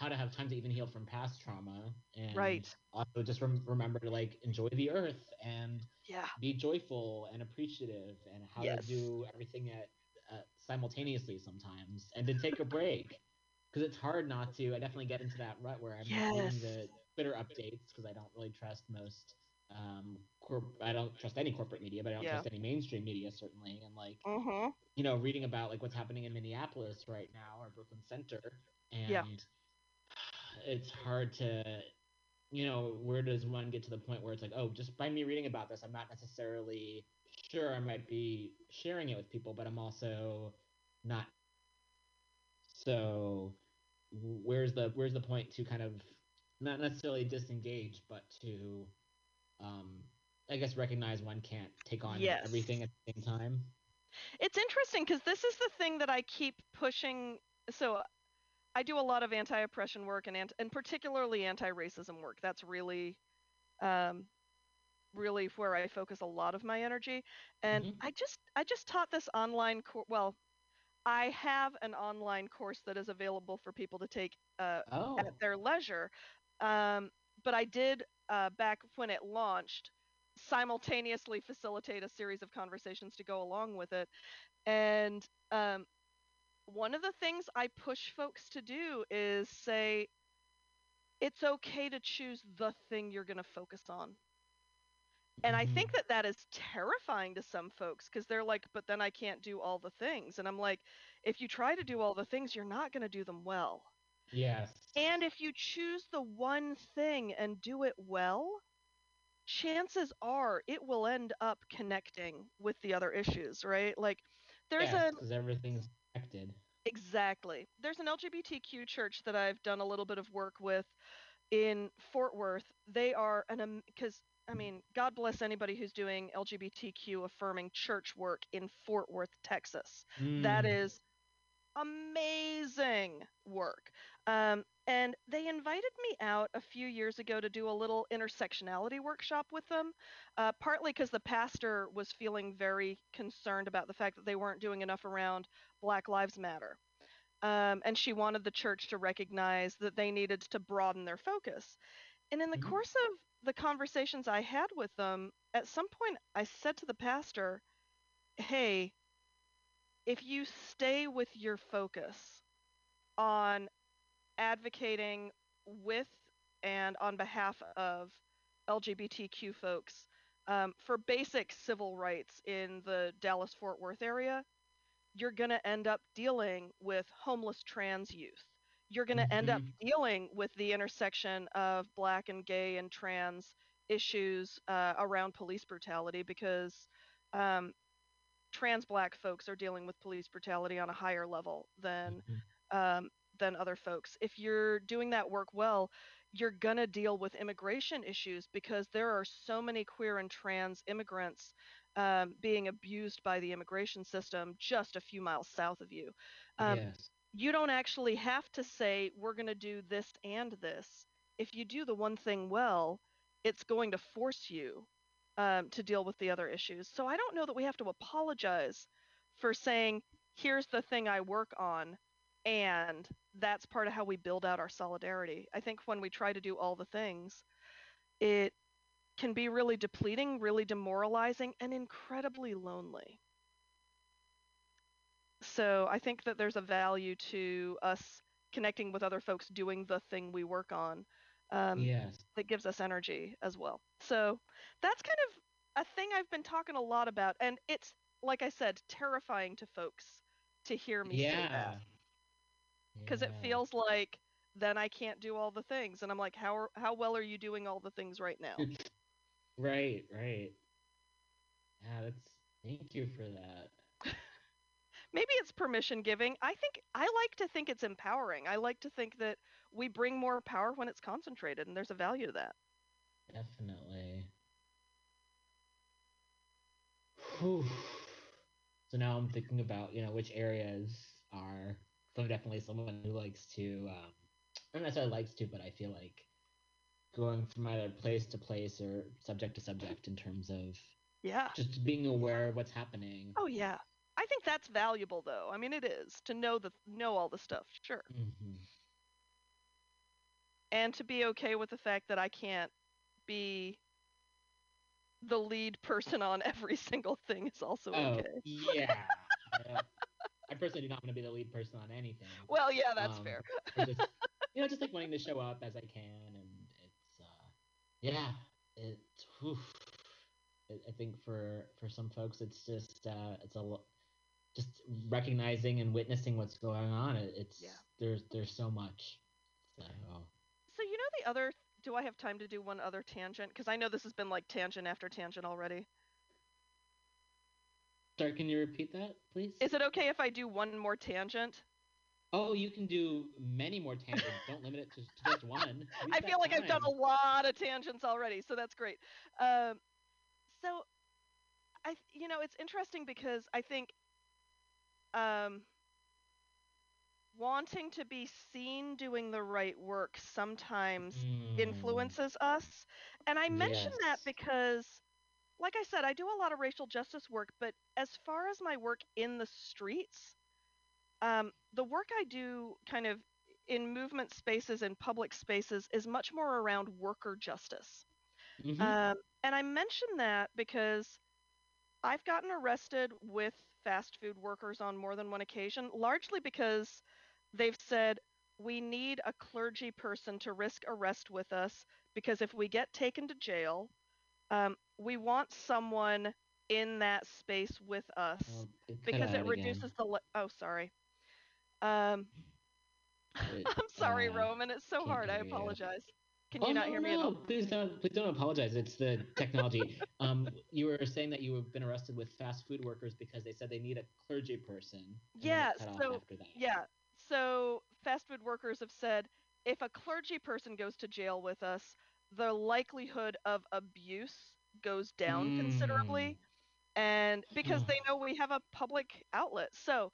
S9: how to have time to even heal from past trauma and
S4: Right.
S9: also just rem- remember to like enjoy the earth and
S4: Yeah.
S9: be joyful and appreciative and how
S4: Yes.
S9: to do everything at uh, simultaneously sometimes and to take a break because it's hard not to i definitely get into that rut where i'm
S4: Yes.
S9: reading the twitter updates because i don't really trust most um corp- i don't trust any corporate media but i don't
S4: Yeah.
S9: trust any mainstream media certainly and like
S4: Mm-hmm.
S9: you know, reading about like what's happening in Minneapolis right now or Brooklyn Center, and
S4: Yeah.
S9: It's hard to, you know, where does one get to the point where it's like, oh, just by me reading about this, I'm not necessarily sure I might be sharing it with people, but I'm also not. So, where's the where's the point to kind of not necessarily disengage, but to, um, I guess recognize one can't take on
S4: Yes.
S9: everything at the same time.
S4: It's interesting because this is the thing that I keep pushing. So I do a lot of anti-oppression work and anti- and particularly anti-racism work. That's really, um, really where I focus a lot of my energy. And
S9: Mhm.
S4: I just I just taught this online course. Well, I have an online course that is available for people to take uh,
S9: Oh.
S4: at their leisure. Um, but I did uh, back when it launched simultaneously facilitate a series of conversations to go along with it. And um, one of the things I push folks to do is say it's okay to choose the thing you're going to focus on. And I think mm-hmm. that that is terrifying to some folks because they're like, but then I can't do all the things. And I'm like, if you try to do all the things, you're not going to do them well.
S9: Yes.
S4: And if you choose the one thing and do it well, chances are it will end up connecting with the other issues, right? Like there's a
S9: because everything's connected.
S4: Exactly. There's an LGBTQ church that I've done a little bit of work with in Fort Worth. They are an because I mean, God bless anybody who's doing LGBTQ affirming church work in Fort Worth, Texas. That
S9: Mm.
S4: is amazing work. Um, and they invited me out a few years ago to do a little intersectionality workshop with them, uh, partly because the pastor was feeling very concerned about the fact that they weren't doing enough around Black Lives Matter. Um, and she wanted the church to recognize that they needed to broaden their focus. And in the
S9: Mhm.
S4: course of the conversations I had with them, at some point I said to the pastor, hey, if you stay with your focus on advocating with and on behalf of LGBTQ folks um, for basic civil rights in the Dallas Fort Worth area, you're going to end up dealing with homeless trans youth. You're going to end up dealing with the intersection of black and gay and trans issues uh, around police brutality because um, trans black folks are dealing with police brutality on a higher level than
S9: Mhm.
S4: um, than other folks. If you're doing that work well, you're gonna deal with immigration issues because there are so many queer and trans immigrants um, being abused by the immigration system just a few miles south of you. Um,
S9: yes.
S4: You don't actually have to say we're gonna do this and this. If you do the one thing well, it's going to force you um, to deal with the other issues. So I don't know that we have to apologize for saying, here's the thing I work on, and that's part of how we build out our solidarity. I think when we try to do all the things, it can be really depleting, really demoralizing, and incredibly lonely. So I think that there's a value to us connecting with other folks doing the thing we work on um,
S9: yes.
S4: that gives us energy as well. So that's kind of a thing I've been talking a lot about, and it's like I said, terrifying to folks to hear me say
S9: Yeah.
S4: that because it
S9: mm.
S4: feels like then I can't do all the things, and I'm like, how are, how well are you doing all the things right now?
S9: Right, right. Yeah, that's. Thank you for that.
S4: Maybe it's permission giving. I think I like to think it's empowering. I like to think that we bring more power when it's concentrated, and there's a value to that.
S9: Definitely. Whew. So now I'm thinking about you know which areas are. I'm definitely someone who likes to, um, not necessarily likes to, but I feel like going from either place to place or subject to subject in terms of
S4: Yeah.
S9: just being aware of what's happening.
S4: Oh yeah. I think that's valuable though. I mean it is to know the know all the stuff. Sure.
S9: hmm
S4: and to be okay with the fact that I can't be the lead person on every single thing is also
S9: Oh,
S4: okay.
S9: yeah. I personally do not want to be the lead person on anything.
S4: Well, yeah, that's
S9: Um,
S4: fair.
S9: Just, you know, just like wanting to show up as I can, and it's, uh, yeah, it. Oof. I, I think for for some folks, it's just uh, it's a just recognizing and witnessing what's going on. It, it's
S4: Yeah.
S9: there's there's so much. So
S4: So you know the other do I have time to do one other tangent? Because I know this has been like tangent after tangent already.
S9: Sorry, can you repeat that, please?
S4: Is it okay if I do one more tangent?
S9: Oh, you can do many more tangents. Don't limit it to, to just one. Use
S4: I feel like I've done a lot of tangents already, so that's great. Um, so, I you know it's interesting because I think um, wanting to be seen doing the right work sometimes
S9: Mm,
S4: influences us, and I mention that because, like I said, I do a lot of racial justice work, but as far as my work in the streets, um, the work I do kind of in movement spaces and public spaces is much more around worker justice.
S9: mhm.
S4: Um, and I mention that because I've gotten arrested with fast food workers on more than one occasion, largely because they've said, we need a clergy person to risk arrest with us because if we get taken to jail, um, we want someone in that space with us
S9: Oh, it
S4: because it reduces
S9: again.
S4: the. Li- oh, sorry. Um,
S9: It,
S4: I'm sorry,
S9: uh,
S4: Roman. It's so hard. I apologize. Can
S9: oh,
S4: you not
S9: no,
S4: hear me
S9: no? Please don't, please don't apologize. It's the technology. um, you were saying that you have been arrested with fast food workers because they said they need a clergy person. and then it
S4: Yeah, so- Yeah. So fast food workers have said if a clergy person goes to jail with us, the likelihood of abuse goes down considerably and because they know we have a public outlet. So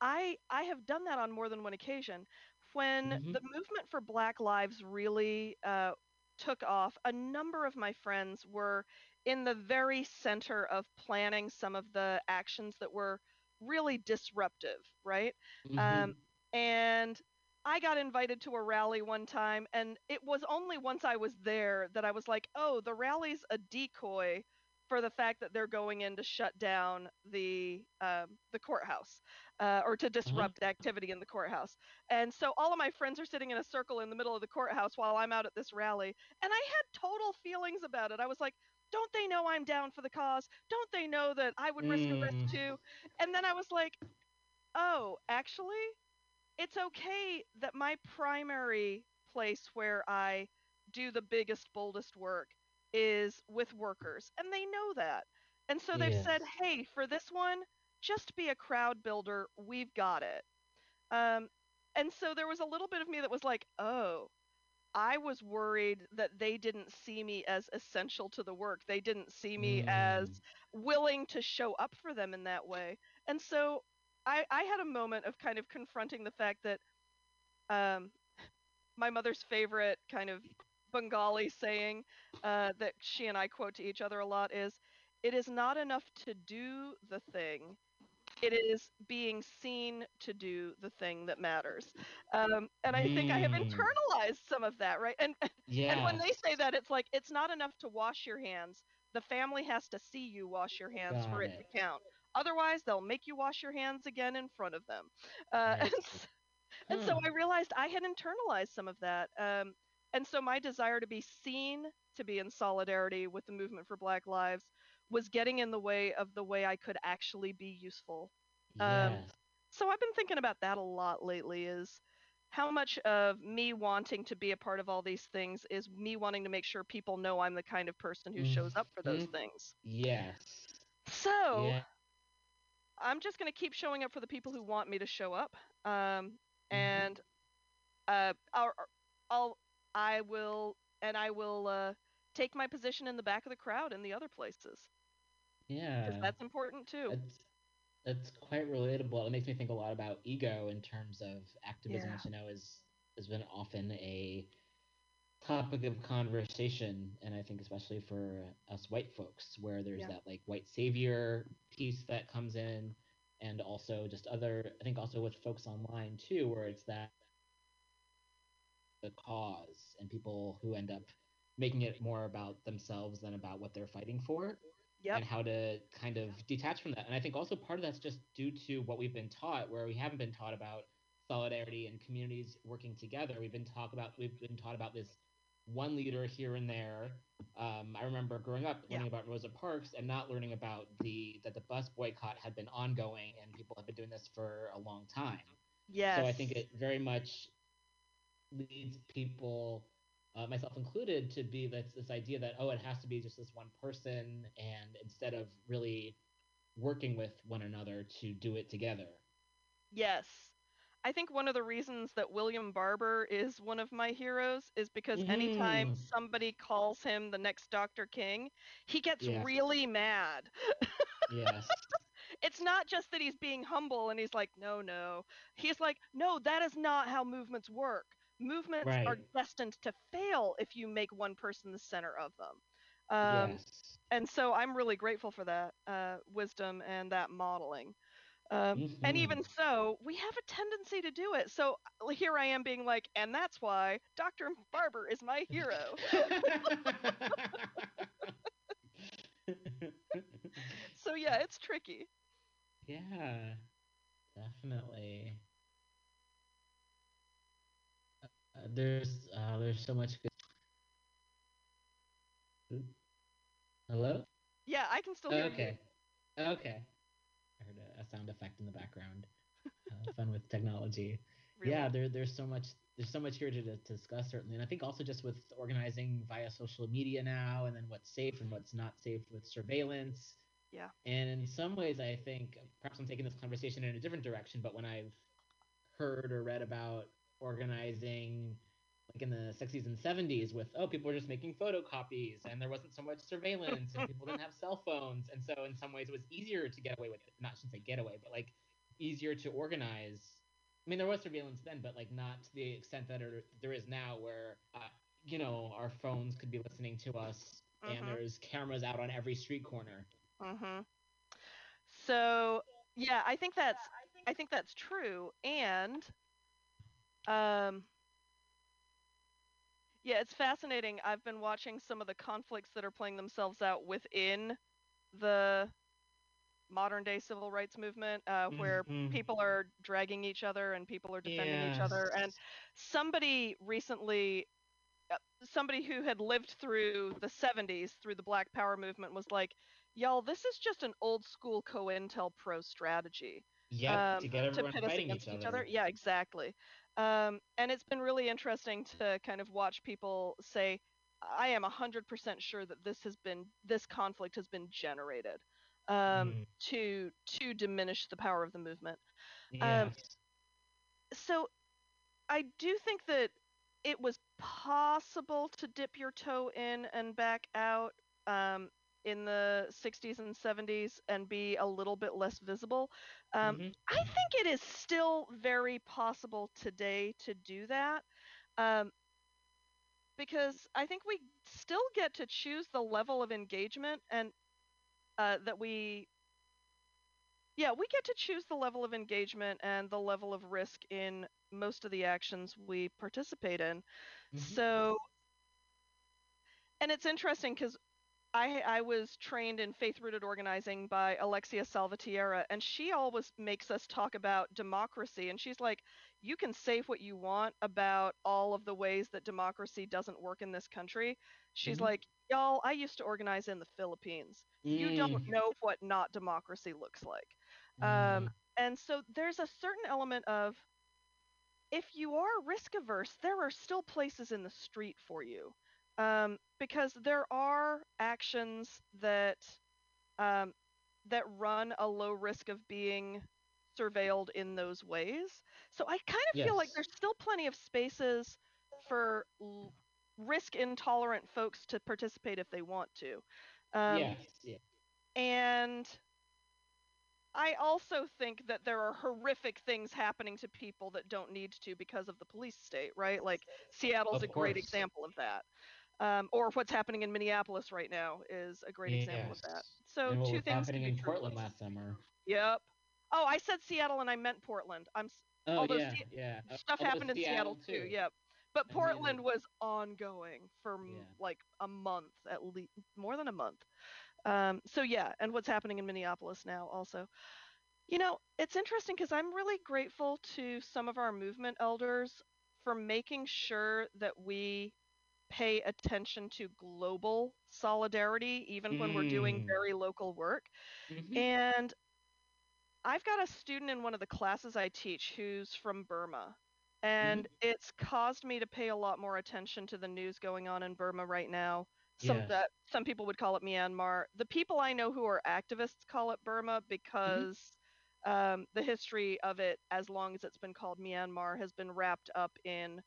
S4: I I have done that on more than one occasion. When
S9: Mhm.
S4: the movement for Black Lives really uh, took off, a number of my friends were in the very center of planning some of the actions that were really disruptive, right?
S9: Mhm.
S4: Um, and I got invited to a rally one time, and it was only once I was there that I was like, oh, the rally's a decoy for the fact that they're going in to shut down the um, the courthouse uh, or to disrupt activity in the courthouse. And so all of my friends are sitting in a circle in the middle of the courthouse while I'm out at this rally, and I had total feelings about it. I was like, don't they know I'm down for the cause? Don't they know that I would risk
S9: Mm.
S4: arrest too? And then I was like, oh, actually, it's okay that my primary place where I do the biggest, boldest work is with workers, and they know that. And so they've said, hey, for this one, just be a crowd builder. We've got it. Um, and so there was a little bit of me that was like, oh, I was worried that they didn't see me as essential to the work. They didn't see me as
S9: Mm.
S4: willing to show up for them in that way. And so I, I had a moment of kind of confronting the fact that um, my mother's favorite kind of Bengali saying uh, that she and I quote to each other a lot is, "It is not enough to do the thing; it is being seen to do the thing that matters." Um, and I think I have
S9: Mm.
S4: internalized some of that, right? And
S9: Yeah.
S4: and when they say that, it's like it's not enough to wash your hands. The family has to see you wash your hands for it,
S9: it.
S4: to count. Otherwise, they'll make you wash your hands again in front of them. Uh, and, s- and so I realized I had internalized some of that. Um, and so my desire to be seen to be in solidarity with the movement for Black Lives was getting in the way of the way I could actually be useful. um,
S9: yes.
S4: So I've been thinking about that a lot lately is how much of me wanting to be a part of all these things is me wanting to make sure people know I'm the kind of person who shows up for those
S9: Mhm.
S4: things.
S9: Yes.
S4: So
S9: Yeah.
S4: I'm just going to keep showing up for the people who want me to show up. Um,
S9: Mhm.
S4: and uh, I'll, I'll, I will, and I will uh, take my position in the back of the crowd in the other places
S9: Yeah.
S4: because that's important too.
S9: That's that's quite relatable. It makes me think a lot about ego in terms of activism,
S4: Yeah.
S9: which I know is has been often a topic of conversation, and I think especially for us white folks, where there's
S4: Yeah.
S9: that like white savior piece that comes in, and also just other. I think also with folks online too, where it's that the cause and people who end up making it more about themselves than about what they're fighting for
S4: Yep.
S9: and how to kind of detach from that. And I think also part of that's just due to what we've been taught, where we haven't been taught about solidarity and communities working together. We've been talk about we've been taught about this one leader here and there. Um, I remember growing up learning
S4: Yeah.
S9: about Rosa Parks and not learning about the that the bus boycott had been ongoing and people have been doing this for a long time.
S4: Yes.
S9: So I think it very much leads people, uh, myself included, to be this this idea that oh, it has to be just this one person, and instead of really working with one another to do it together.
S4: Yes. I think one of the reasons that William Barber is one of my heroes is because anytime
S9: Mhm.
S4: somebody calls him the next Dr. King, he gets really mad.
S9: Yes.
S4: It's not just that he's being humble and he's like, no, no. He's like, no, that is not how movements work. Movements are destined to fail if you make one person the center of them. Um,
S9: yes.
S4: and so I'm really grateful for that uh, wisdom and that modeling. Um, And
S9: Mhm.
S4: even so, we have a tendency to do it. So here I am being like, and that's why Dr. Barber is my hero. so yeah, it's tricky.
S9: yeah, definitely. Uh, there's uh, there's so much good. Hello.
S4: Yeah, I can still hear you.
S9: Okay. Okay. I heard a, a sound effect in the background. Uh, fun with technology.
S4: Really.
S9: Yeah, there, there's so much there's so much here to, to discuss certainly, and I think also just with organizing via social media now, and then what's safe and what's not safe with surveillance.
S4: Yeah.
S9: And in some ways, I think perhaps I'm taking this conversation in a different direction, but when I've heard or read about organizing like in the 60s and 70s with oh people were just making photocopies and there wasn't so much surveillance and people didn't have cell phones. And so in some ways it was easier to get away with it. Not shouldn't say get away but like easier to organize. I mean there was surveillance then but like not to the extent that it, there is now where uh, you know our phones could be listening to us
S4: Mhm.
S9: and there's cameras out on every street corner.
S4: Mm-hmm. So yeah, I think that's I think that's true, and um, yeah, it's fascinating. I've been watching some of the conflicts that are playing themselves out within the modern day civil rights movement, uh, where
S9: Mhm.
S4: people are dragging each other and people are defending each other. And somebody recently, uh, somebody who had lived through the 70s, through the Black Power movement, was like, y'all, this is just an old school COINTELPRO strategy
S9: Yep,
S4: um,
S9: to get everyone
S4: pit us against
S9: each other.
S4: Yeah, exactly. Um, and it's been really interesting to kind of watch people say, I am 100% sure that this has been, this conflict has been generated um,
S9: Mm.
S4: to to diminish the power of the movement. Um, so I do think that it was possible to dip your toe in and back out um, in the 60s and 70s and be a little bit less visible. Um,
S9: Mhm.
S4: I think it is still very possible today to do that. Um, because I think we still get to choose the level of engagement and uh, that we yeah, we get to choose the level of engagement and the level of risk in most of the actions we participate in.
S9: Mhm.
S4: So, and it's interesting because I I was trained in faith rooted organizing by Alexia Salvatierra, and she always makes us talk about democracy. And she's like, you can say what you want about all of the ways that democracy doesn't work in this country. She's
S9: Mhm.
S4: like, y'all, I used to organize in the Philippines. You don't
S9: Mm.
S4: know what not democracy looks like.
S9: Mm.
S4: Um, and so there's a certain element of if you are risk averse, there are still places in the street for you. Um, because there are actions that um, that run a low risk of being surveilled in those ways. So I kind of feel like there's still plenty of spaces for l- risk intolerant folks to participate if they want to. Um,
S9: yes. Yeah.
S4: and I also think that there are horrific things happening to people that don't need to because of the police state, right? Like Seattle's
S9: Of
S4: a great example of that. Um, or what's happening in Minneapolis right now is a great example of that. So
S9: and what
S4: two
S9: was
S4: things
S9: happening in
S4: true.
S9: Portland last summer.
S4: Yep. Oh, I said Seattle and I meant Portland. I'm
S9: Oh yeah,
S4: Se-
S9: yeah.
S4: Stuff
S9: although
S4: happened in Seattle, too.
S9: too.
S4: Yep. but Portland was ongoing for
S9: Yeah.
S4: like a month at least, more than a month. Um, so yeah, and what's happening in Minneapolis now also. You know, it's interesting because I'm really grateful to some of our movement elders for making sure that we pay attention to global solidarity, even when we're doing
S9: Mm.
S4: very local work.
S9: Mhm.
S4: And I've got a student in one of the classes I teach who's from Burma. And it's caused me to pay a lot more attention to the news going on in Burma right now. Some
S9: Yes.
S4: that some people would call it Myanmar. The people I know who are activists call it Burma because um, the history of it, as long as it's been called Myanmar, has been wrapped up in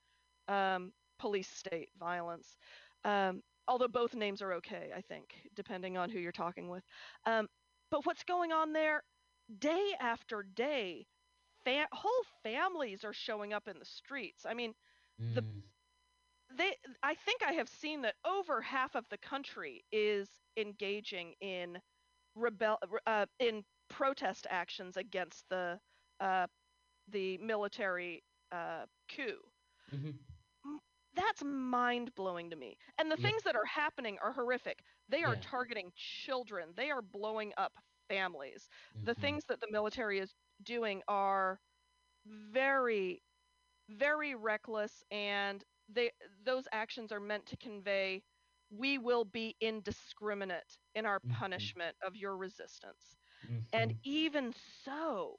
S4: um, police state violence. Um, although both names are okay, I think, depending on who you're talking with. Um, but what's going on there? Day after day, fa- whole families are showing up in the streets. I mean, the-
S9: Mm.
S4: they I think I have seen that over half of the country is engaging in rebel uh, in protest actions against the uh, the military uh, coup.
S9: Mhm.
S4: That's mind blowing to me. And the
S9: Yeah.
S4: things that are happening are horrific. They are
S9: Yeah.
S4: targeting children. They are blowing up families. The
S9: Mhm.
S4: things that the military is doing are very very reckless and they those actions are meant to convey we will be indiscriminate in our
S9: Mhm.
S4: punishment of your resistance and
S9: Mhm.
S4: even so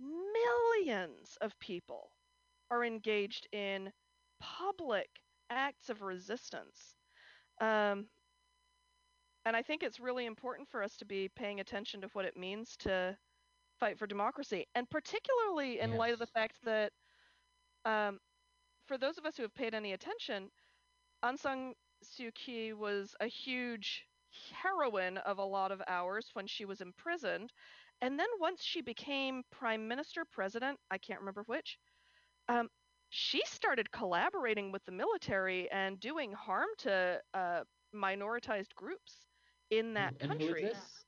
S4: millions of people are engaged in public acts of resistance um, and i think it's really important for us to be paying attention to what it means to fight for democracy and particularly in light of the fact that um, for those of us who have paid any attention Aung San Suu Kyi was a huge heroine of a lot of ours when she was imprisoned. And then once she became prime minister, president, I can't remember which, um, she started collaborating with the military and doing harm to uh, minoritized groups in that
S9: and
S4: country.
S9: Who is this?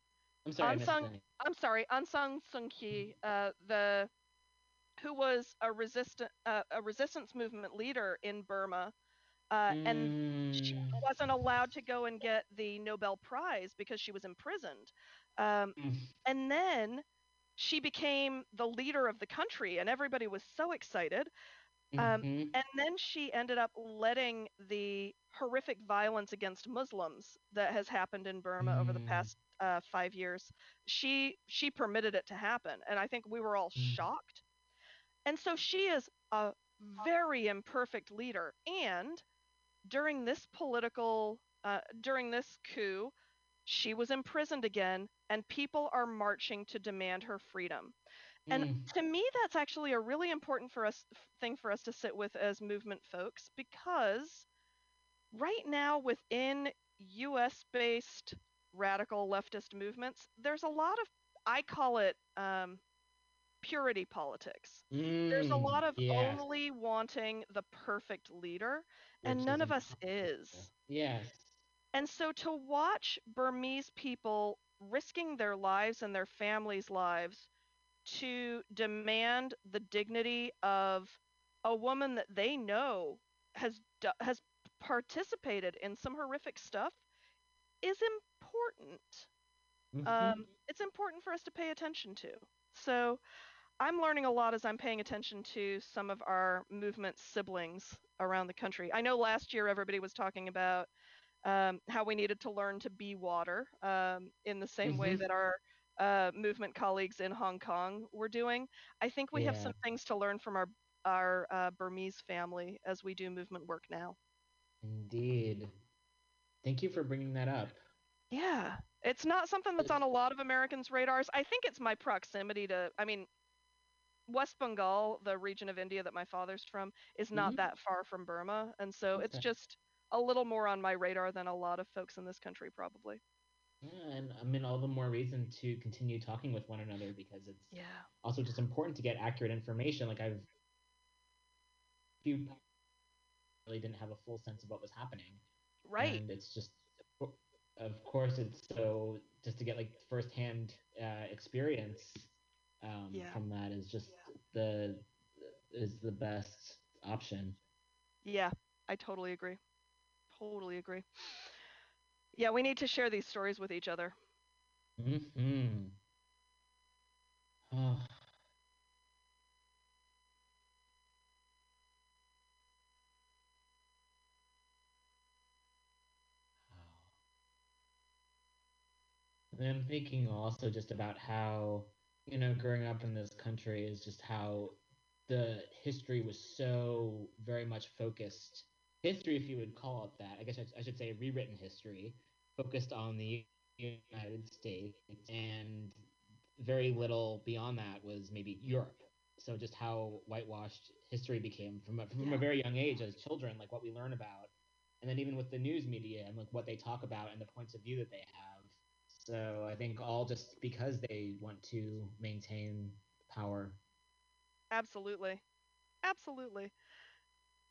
S9: I'm sorry, I
S4: Aung
S9: missed the.
S4: I'm sorry, San Suu uh, the who was a resistant uh, a resistance movement leader in Burma, uh, and she
S9: Mm.
S4: wasn't allowed to go and get the Nobel Prize because she was imprisoned. Um,
S9: Mm.
S4: and then she became the leader of the country, and everybody was so excited. Um,
S9: Mhm.
S4: And then she ended up letting the horrific violence against Muslims that has happened in Burma over the
S9: Mm.
S4: past uh, five years. She she permitted it to happen, and I think we were all
S9: Mm.
S4: shocked. And so she is a very imperfect leader. And during this political, uh, during this coup, she was imprisoned again, and people are marching to demand her freedom. And
S9: Mm.
S4: to me, that's actually a really important for us thing for us to sit with as movement folks because right now within U.S. based radical leftist movements, there's a lot of I call it um, purity politics. There's a
S9: Mm.
S4: lot of
S9: yes.
S4: only wanting the perfect leader,
S9: which
S4: and none of us is.
S9: Yes.
S4: And so to watch Burmese people risking their lives and their families' lives to demand the dignity of a woman that they know has has participated in some horrific stuff is important.
S9: Mhm.
S4: Um, it's important for us to pay attention to. So I'm learning a lot as I'm paying attention to some of our movement siblings around the country. I know last year everybody was talking about um, how we needed to learn to be water um, in the same way
S9: Mhm.
S4: that our uh, movement colleagues in Hong Kong were doing. I think we have some things to learn from our our uh, Burmese family as we do movement work now.
S9: Indeed. Thank you for bringing that up.
S4: Yeah, it's not something that's on a lot of Americans' radars. I think it's my proximity to, I mean, West Bengal, the region of India that my father's from, is not
S9: Mhm.
S4: that far from Burma. And so it's just a little more on my radar than a lot of folks in this country, probably.
S9: Yeah, and I mean, all the more reason to continue talking with one another because it's
S4: Yeah.
S9: also just important to get accurate information. Like I've few really didn't have a full sense of what was happening.
S4: Right.
S9: And it's just, of course, it's so just to get like firsthand uh, experience um,
S4: Yeah.
S9: from that is just the is the best option.
S4: Yeah, I totally agree. Totally agree. Yeah, we need to share these stories with each other.
S9: Mm-hmm. Oh. I'm thinking also just about how, you know, growing up in this country is just how the history was so very much focused. History, if you would call it that, I guess I, I should say rewritten history, focused on the United States, and very little beyond that was maybe Europe. So just how whitewashed history became from a, from a very young age as children, like what we learn about, and then even with the news media and like what they talk about and the points of view that they have. So I think all just because they want to maintain power.
S4: Absolutely. Absolutely.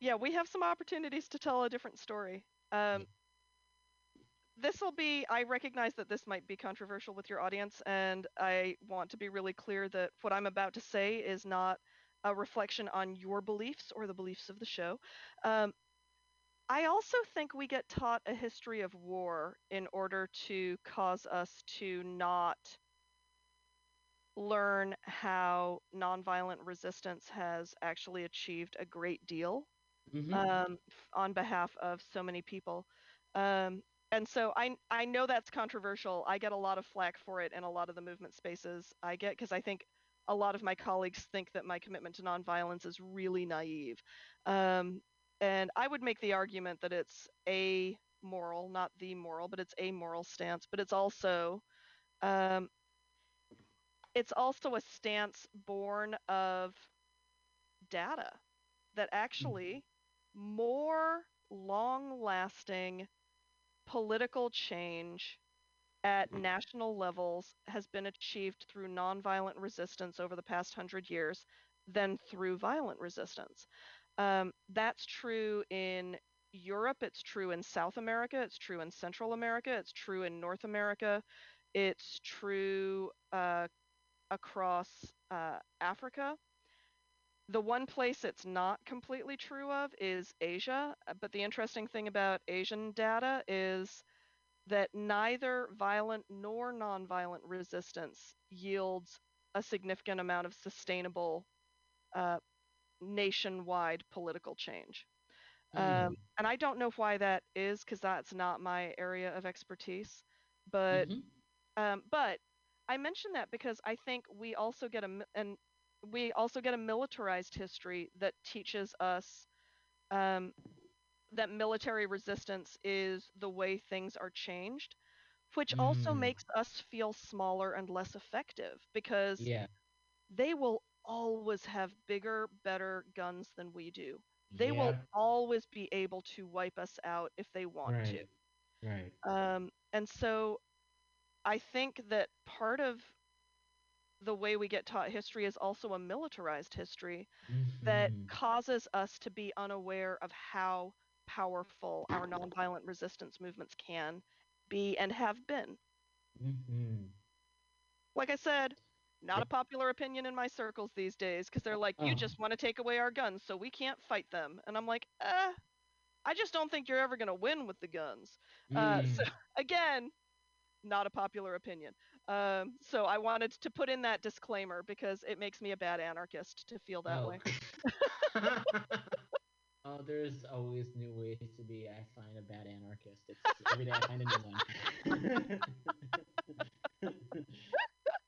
S4: Yeah, we have some opportunities to tell a different story. Um, this will be, I recognize that this might be controversial with your audience, and I want to be really clear that what I'm about to say is not a reflection on your beliefs or the beliefs of the show. Um, I also think we get taught a history of war in order to cause us to not learn how nonviolent resistance has actually achieved a great deal
S9: Mhm.
S4: um, on behalf of so many people. Um, and so I I know that's controversial. I get a lot of flack for it in a lot of the movement spaces I get because I think a lot of my colleagues think that my commitment to nonviolence is really naive. Um, and I would make the argument that it's a moral, not the moral, but it's a moral stance. But it's also um, it's also a stance born of data that actually more long lasting political change at national levels has been achieved through nonviolent resistance over the past hundred years than through violent resistance. Um, that's true in Europe, it's true in South America, it's true in Central America, it's true in North America, it's true uh, across uh, Africa. The one place it's not completely true of is Asia. uh, But the interesting thing about Asian data is that neither violent nor nonviolent resistance yields a significant amount of sustainable uh, nationwide political change.
S9: Mm.
S4: Um, and I don't know why that is because that's not my area of expertise. But
S9: Mhm.
S4: um, but I mention that because I think we also get a and we also get a militarized history that teaches us um, that military resistance is the way things are changed, which also
S9: Mm.
S4: makes us feel smaller and less effective because
S9: Yeah.
S4: they will always have bigger, better guns than we do. They will always be able to wipe us out if they want to.
S9: Right. Right.
S4: Um, and so I think that part of the way we get taught history is also a militarized history that
S9: Mhm.
S4: causes us to be unaware of how powerful our nonviolent resistance movements can be and have been.
S9: Mhm.
S4: Like I said, not a popular opinion in my circles these days because they're like, you
S9: Oh.
S4: just want to take away our guns, so we can't fight them. And I'm like, eh, I just don't think you're ever going to win with the guns. Uh, so
S9: Mm.
S4: again, not a popular opinion. Um, so I wanted to put in that disclaimer because it makes me a bad anarchist to feel that
S9: oh.
S4: way.
S9: oh, there's always new ways to be. I find a bad anarchist. It's every day I find a new one.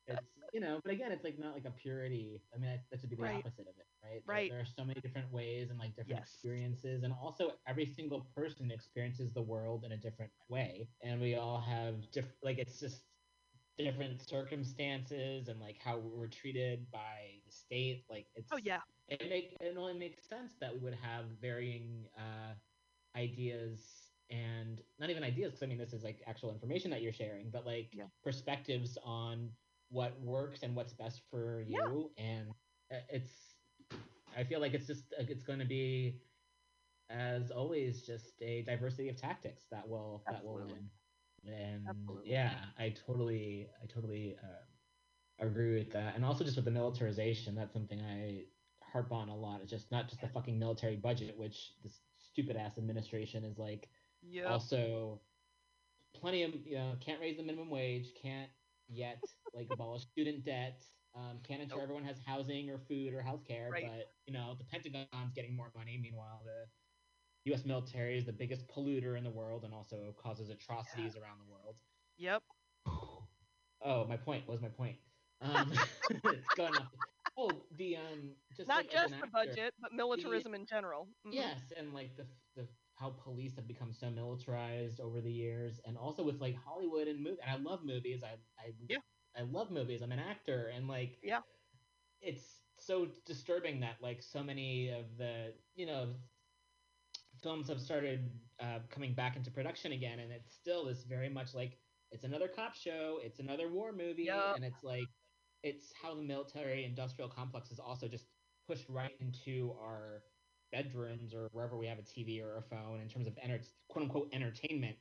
S9: it's you know, but again, it's like not like a purity. I mean, that should be the
S4: Right.
S9: opposite of it, right? There-
S4: Right.
S9: There, are so many different ways and like different
S4: Yes.
S9: experiences, and also every single person experiences the world in a different way, and we all have different. Like it's just different circumstances and like how we're treated by the state. Like it's
S4: Oh yeah,
S9: it make it only makes sense that we would have varying uh, ideas and not even ideas because I mean this is like actual information that you're sharing, but like
S4: Yeah.
S9: perspectives on what works and what's best for you. Yeah. and uh, it's I feel like it's just uh, it's going to be as always just a diversity of tactics that will that will win. And
S4: Absolutely.
S9: yeah, I totally I totally uh, agree with that. And also just with the militarization, that's something I harp on a lot. It's just not just the fucking military budget, which this stupid ass administration is like
S4: Yep.
S9: also plenty of you know can't raise the minimum wage, can't yet like abolish student debt, um, can't ensure
S4: Nope.
S9: everyone has housing or food or health care,
S4: Right.
S9: but you know the Pentagon's getting more money. Meanwhile, the U.S. military is the biggest polluter in the world and also causes atrocities around the world.
S4: Yep.
S9: Oh, my point. What was my point? Um, it's going off. Oh, the um, just
S4: Not
S9: like,
S4: just
S9: an
S4: the
S9: actor-
S4: budget, but militarism in general. Mhm.
S9: Yes, and like the the how police have become so militarized over the years, and also with like Hollywood and movie. And I love movies. I I
S4: Yeah.
S9: I love movies. I'm an actor, and like
S4: Yeah.
S9: it's so disturbing that like so many of the you know films have started uh, coming back into production again, and it's still this very much like it's another cop show, it's another war movie,
S4: Yup.
S9: and it's like it's how the military industrial complex is also just pushed right into our bedrooms or wherever we have a TV or a phone in terms of enter- quote unquote entertainment.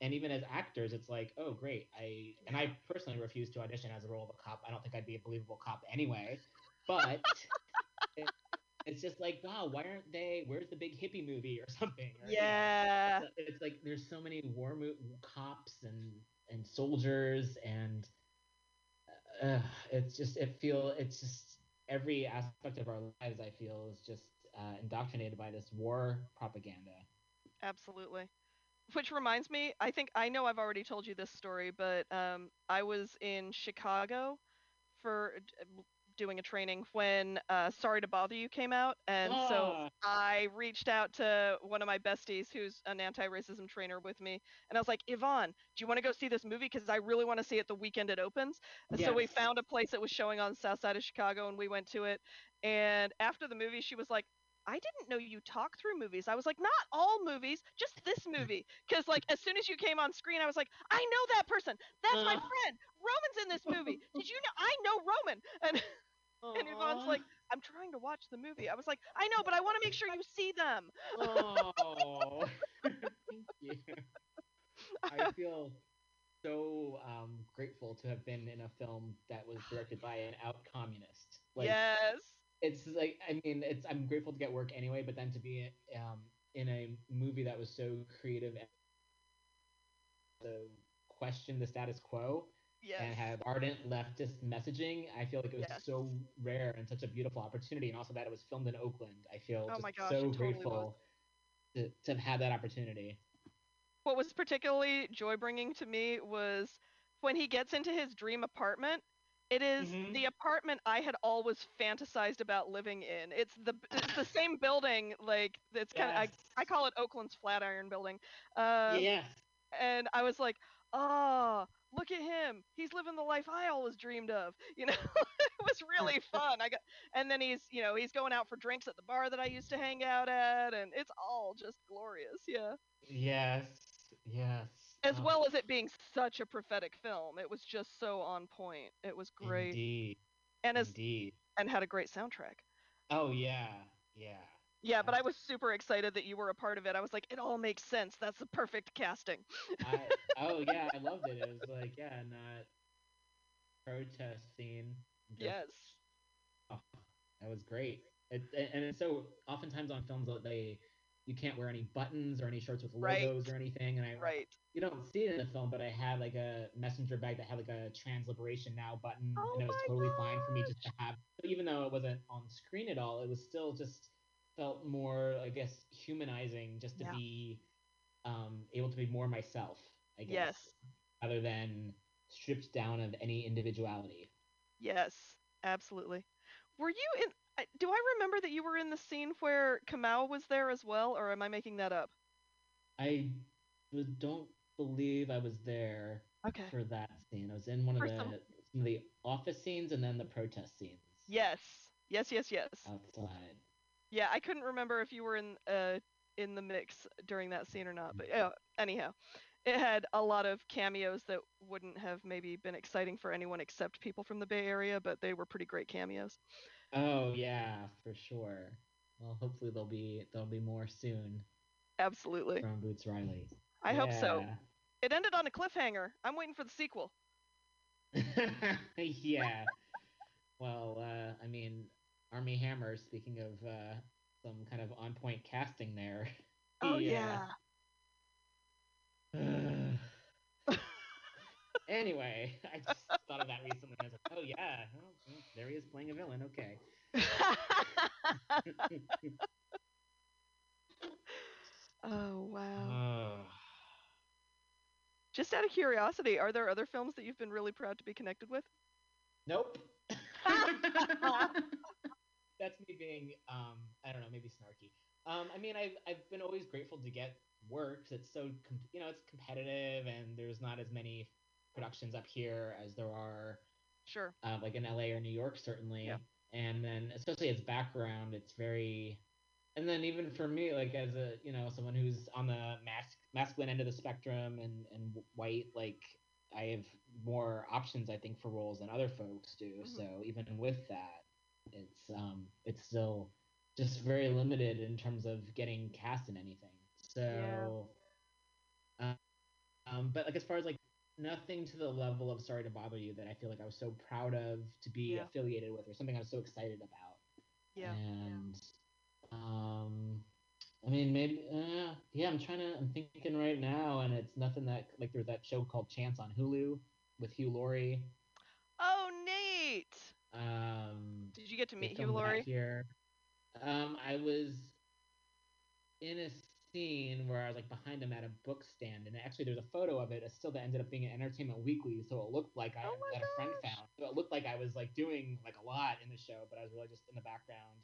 S9: And even as actors, it's like, oh great, I and I personally refuse to audition as a role of a cop. I don't think I'd be a believable cop anyway. But it's just like, wow, why aren't they? Where's the big hippie movie or something? Or, you know,
S4: Yeah.
S9: it's- it's like there's so many war mo- cops and and soldiers and uh, it's just it feel it's just every aspect of our lives I feel is just uh, indoctrinated by this war propaganda.
S4: Absolutely. Which reminds me, I think I know I've already told you this story, but um, I was in Chicago for doing a training when uh, Sorry to Bother You came out, and so
S9: Ah.
S4: I reached out to one of my besties who's an anti-racism trainer with me, and I was like, Yvonne, do you want to go see this movie? Because I really want to see it the weekend it opens. And So we found a place that was showing on the south side of Chicago, and we went to it. And after the movie, she was like, I didn't know you talk through movies. I was like, not all movies, just this movie. Because like as soon as you came on screen, I was like, I know that person. That's my
S9: Uh.
S4: friend. Roman's in this movie. Did you know? I know Roman. And and Yvonne's like, I'm trying to watch the movie. I was like, I know, but I want to make sure you see them.
S9: Oh, thank you. I feel so um, grateful to have been in a film that was directed by an out communist. Like,
S4: yes.
S9: It's like I mean, it's I'm grateful to get work anyway, but then to be um, in a movie that was so creative and to question the status quo
S4: Yes.
S9: and have ardent leftist messaging, I feel like it was
S4: Yes.
S9: so rare and such a beautiful opportunity, and also that it was filmed in Oakland. I feel
S4: Oh gosh,
S9: so
S4: it totally was.
S9: grateful to, to have had that opportunity.
S4: what was particularly joy bringing to me was when he gets into his dream apartment. It is
S9: Mhm.
S4: the apartment I had always fantasized about living in. It's the it's the same building, like it's kind of
S9: Yes.
S4: I, I call it Oakland's Flatiron Building. Um,
S9: yes.
S4: and I was like, oh, look at him. He's living the life I always dreamed of. You know, it was really fun. I got, and then he's, you know, he's going out for drinks at the bar that I used to hang out at, and it's all just glorious. Yeah.
S9: Yes. Yes.
S4: As well as it being such a prophetic film, it was just so on point. It was great,
S9: Indeed.
S4: and as
S9: Indeed.
S4: and had a great soundtrack.
S9: Oh yeah. Yeah.
S4: Yeah, but I was super excited that you were a part of it. I was like, it all makes sense. That's the perfect casting.
S9: I, oh yeah, I loved it. It was like yeah, not protest scene. just-
S4: Yes.
S9: Oh, that was great. It, and it's so oftentimes on films they you can't wear any buttons or any shirts with
S4: Right.
S9: logos or anything. And I
S4: Right.
S9: you don't see it in the film, but I had like a messenger bag that had like a trans liberation now button,
S4: Oh
S9: and it was totally fine for me just to have. Even though it wasn't on screen at all, it was still just felt more, I guess, humanizing just to
S4: Yeah.
S9: be um, able to be more myself. I guess,
S4: Yes.
S9: rather than stripped down of any individuality.
S4: Yes, absolutely. Were you in? I- Do I remember that you were in the scene where Kamau was there as well, or am I making that up?
S9: I don't believe I was there
S4: Okay.
S9: for that scene. I was in one of
S4: For
S9: the
S4: some-
S9: some of the office scenes and then the protest scenes
S4: Yes. Yes. Yes. Yes.
S9: outside.
S4: Yeah, I couldn't remember if you were in uh in the mix during that scene or not, but uh, anyhow, it had a lot of cameos that wouldn't have maybe been exciting for anyone except people from the Bay Area, but they were pretty great cameos.
S9: Oh yeah, for sure. Well, hopefully there'll be there'll be more soon
S4: Absolutely.
S9: from Boots Riley.
S4: I hope so. It ended on a cliffhanger. I'm waiting for the sequel.
S9: yeah. Well, uh, I mean, Armie Hammer. Speaking of uh, some kind of on point casting there. Oh Yeah. anyway, I just thought of that recently. I was like, oh yeah, well, well, there he is playing a villain. Okay.
S4: oh wow. Just out of curiosity, are there other films that you've been really proud to be connected with?
S9: Nope. That's me being, um, I don't know, maybe snarky. Um, I mean, I've I've been always grateful to get work. It's so com- you know, it's competitive, and there's not as many productions up here as there are
S4: Sure.
S9: uh, like in LA or New York, certainly.
S4: Yeah.
S9: And then, especially as background, it's very. And then even for me, like as a you know someone who's on the mas- masculine end of the spectrum and and white, like I have more options, I think, for roles than other folks do.
S4: Mhm.
S9: So even with that, it's um it's still just very limited in terms of getting cast in anything. So. Um, um, but like as far as like nothing to the level of Sorry to Bother You that I feel like I was so proud of to be
S4: Yeah.
S9: affiliated with or something I was so excited about.
S4: Yeah.
S9: And um I mean maybe uh, yeah, I'm trying to I'm thinking right now and it's nothing that like there's that show called Chance on Hulu with Hugh Laurie.
S4: Oh, Nate.
S9: Um
S4: Did you get to meet Hugh Laurie?
S9: Here. Um I was in a scene where I was like behind him at a book stand, and actually there's a photo of it. It's still that ended up being at Entertainment Weekly, so it looked like I
S4: Oh
S9: that a friend found. So it looked like I was like doing like a lot in the show, but I was really just in the background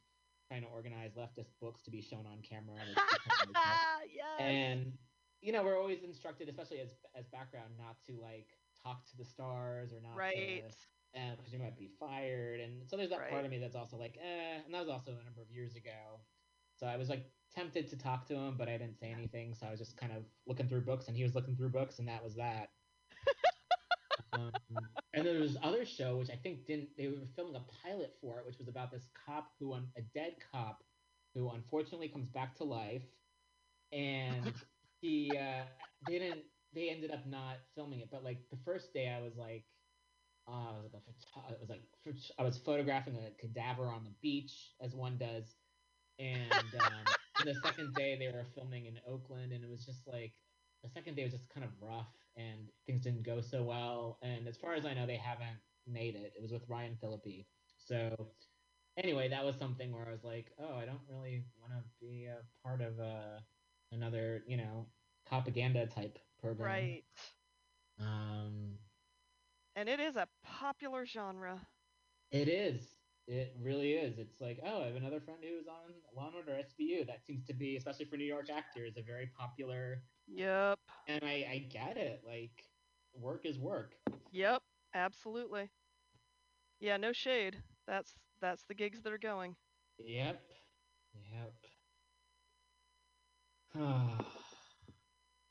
S9: trying to organize leftist books to be shown on camera. which became really tough.
S4: yes.
S9: and you know we're always instructed, especially as as background, not to like talk to the stars or not
S4: right.
S9: to because you might be fired. And so there's that
S4: Right.
S9: part of me that's also like, eh. And that was also a number of years ago. So I was like tempted to talk to him, but I didn't say anything. So I was just kind of looking through books, and he was looking through books, and that was that. um, and there was other show which I think didn't. They were filming a pilot for it, which was about this cop who, un, a dead cop, who unfortunately comes back to life, and he uh, didn't. They ended up not filming it, but like the first day, I was like, uh, I was like, a photo- it was like I was photographing a cadaver on the beach, as one does, and um, the second day they were filming in Oakland, and it was just like the second day was just kind of rough, and things didn't go so well. And as far as I know, they haven't made it. It was with Ryan Phillippe. So anyway, that was something where I was like, oh, I don't really want to be a part of uh, another, you know, propaganda type program.
S4: Right.
S9: Um,
S4: And it is a popular genre.
S9: It is. It really is. It's like, oh, I have another friend who's on Law and Order SVU. That seems to be, especially for New York actors, a very popular.
S4: Yep.
S9: And I, I get it. Like, work is work.
S4: Yep. Absolutely. Yeah, no shade. That's that's the gigs that are going.
S9: Yep. Yep.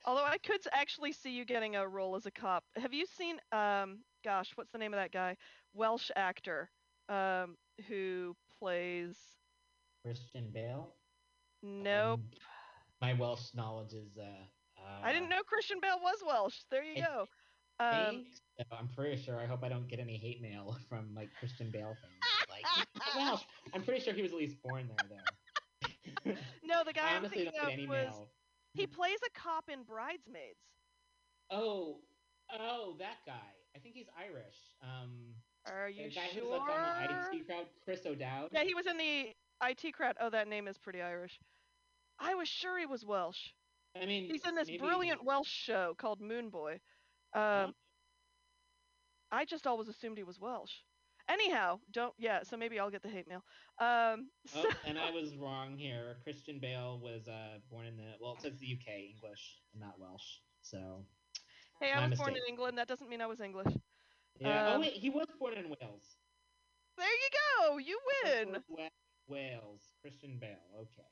S4: Although I could actually see you getting a role as a cop. Have you seen um gosh, what's the name of that guy? Welsh actor um who plays
S9: Christian Bale.
S4: Nope.
S9: Um, my Welsh knowledge is. Uh, uh,
S4: I didn't know Christian Bale was Welsh. There you
S9: I
S4: go. Um
S9: so. I'm pretty sure. I hope I don't get any hate mail from like Christian Bale fans. Like, Welsh. I'm pretty sure he was at least born there, though.
S4: no, the guy
S9: I
S4: I'm
S9: honestly
S4: thinking of was
S9: mail.
S4: he plays a cop in Bridesmaids.
S9: Oh, oh, that guy. I think he's Irish. Um,
S4: Are you the
S9: guy
S4: sure?
S9: who's like on the IT crowd, Chris O'Dowd.
S4: Yeah, he was in the IT crowd. Oh, that name is pretty Irish. I was sure he was Welsh.
S9: I mean,
S4: He's in this
S9: maybe-
S4: brilliant Welsh show called Moone Boy. Um, I just always assumed he was Welsh. Anyhow, don't yeah. So maybe I'll get the hate mail. Um, so,
S9: Oh, and I was wrong here. Christian Bale was uh, born in the well, it says the UK English, not Welsh. So
S4: hey, I was born in. England. That doesn't mean I was English.
S9: Yeah. oh
S4: Um,
S9: wait, he was born in Wales.
S4: There you go. You win.
S9: Wales. Christian Bale. Okay.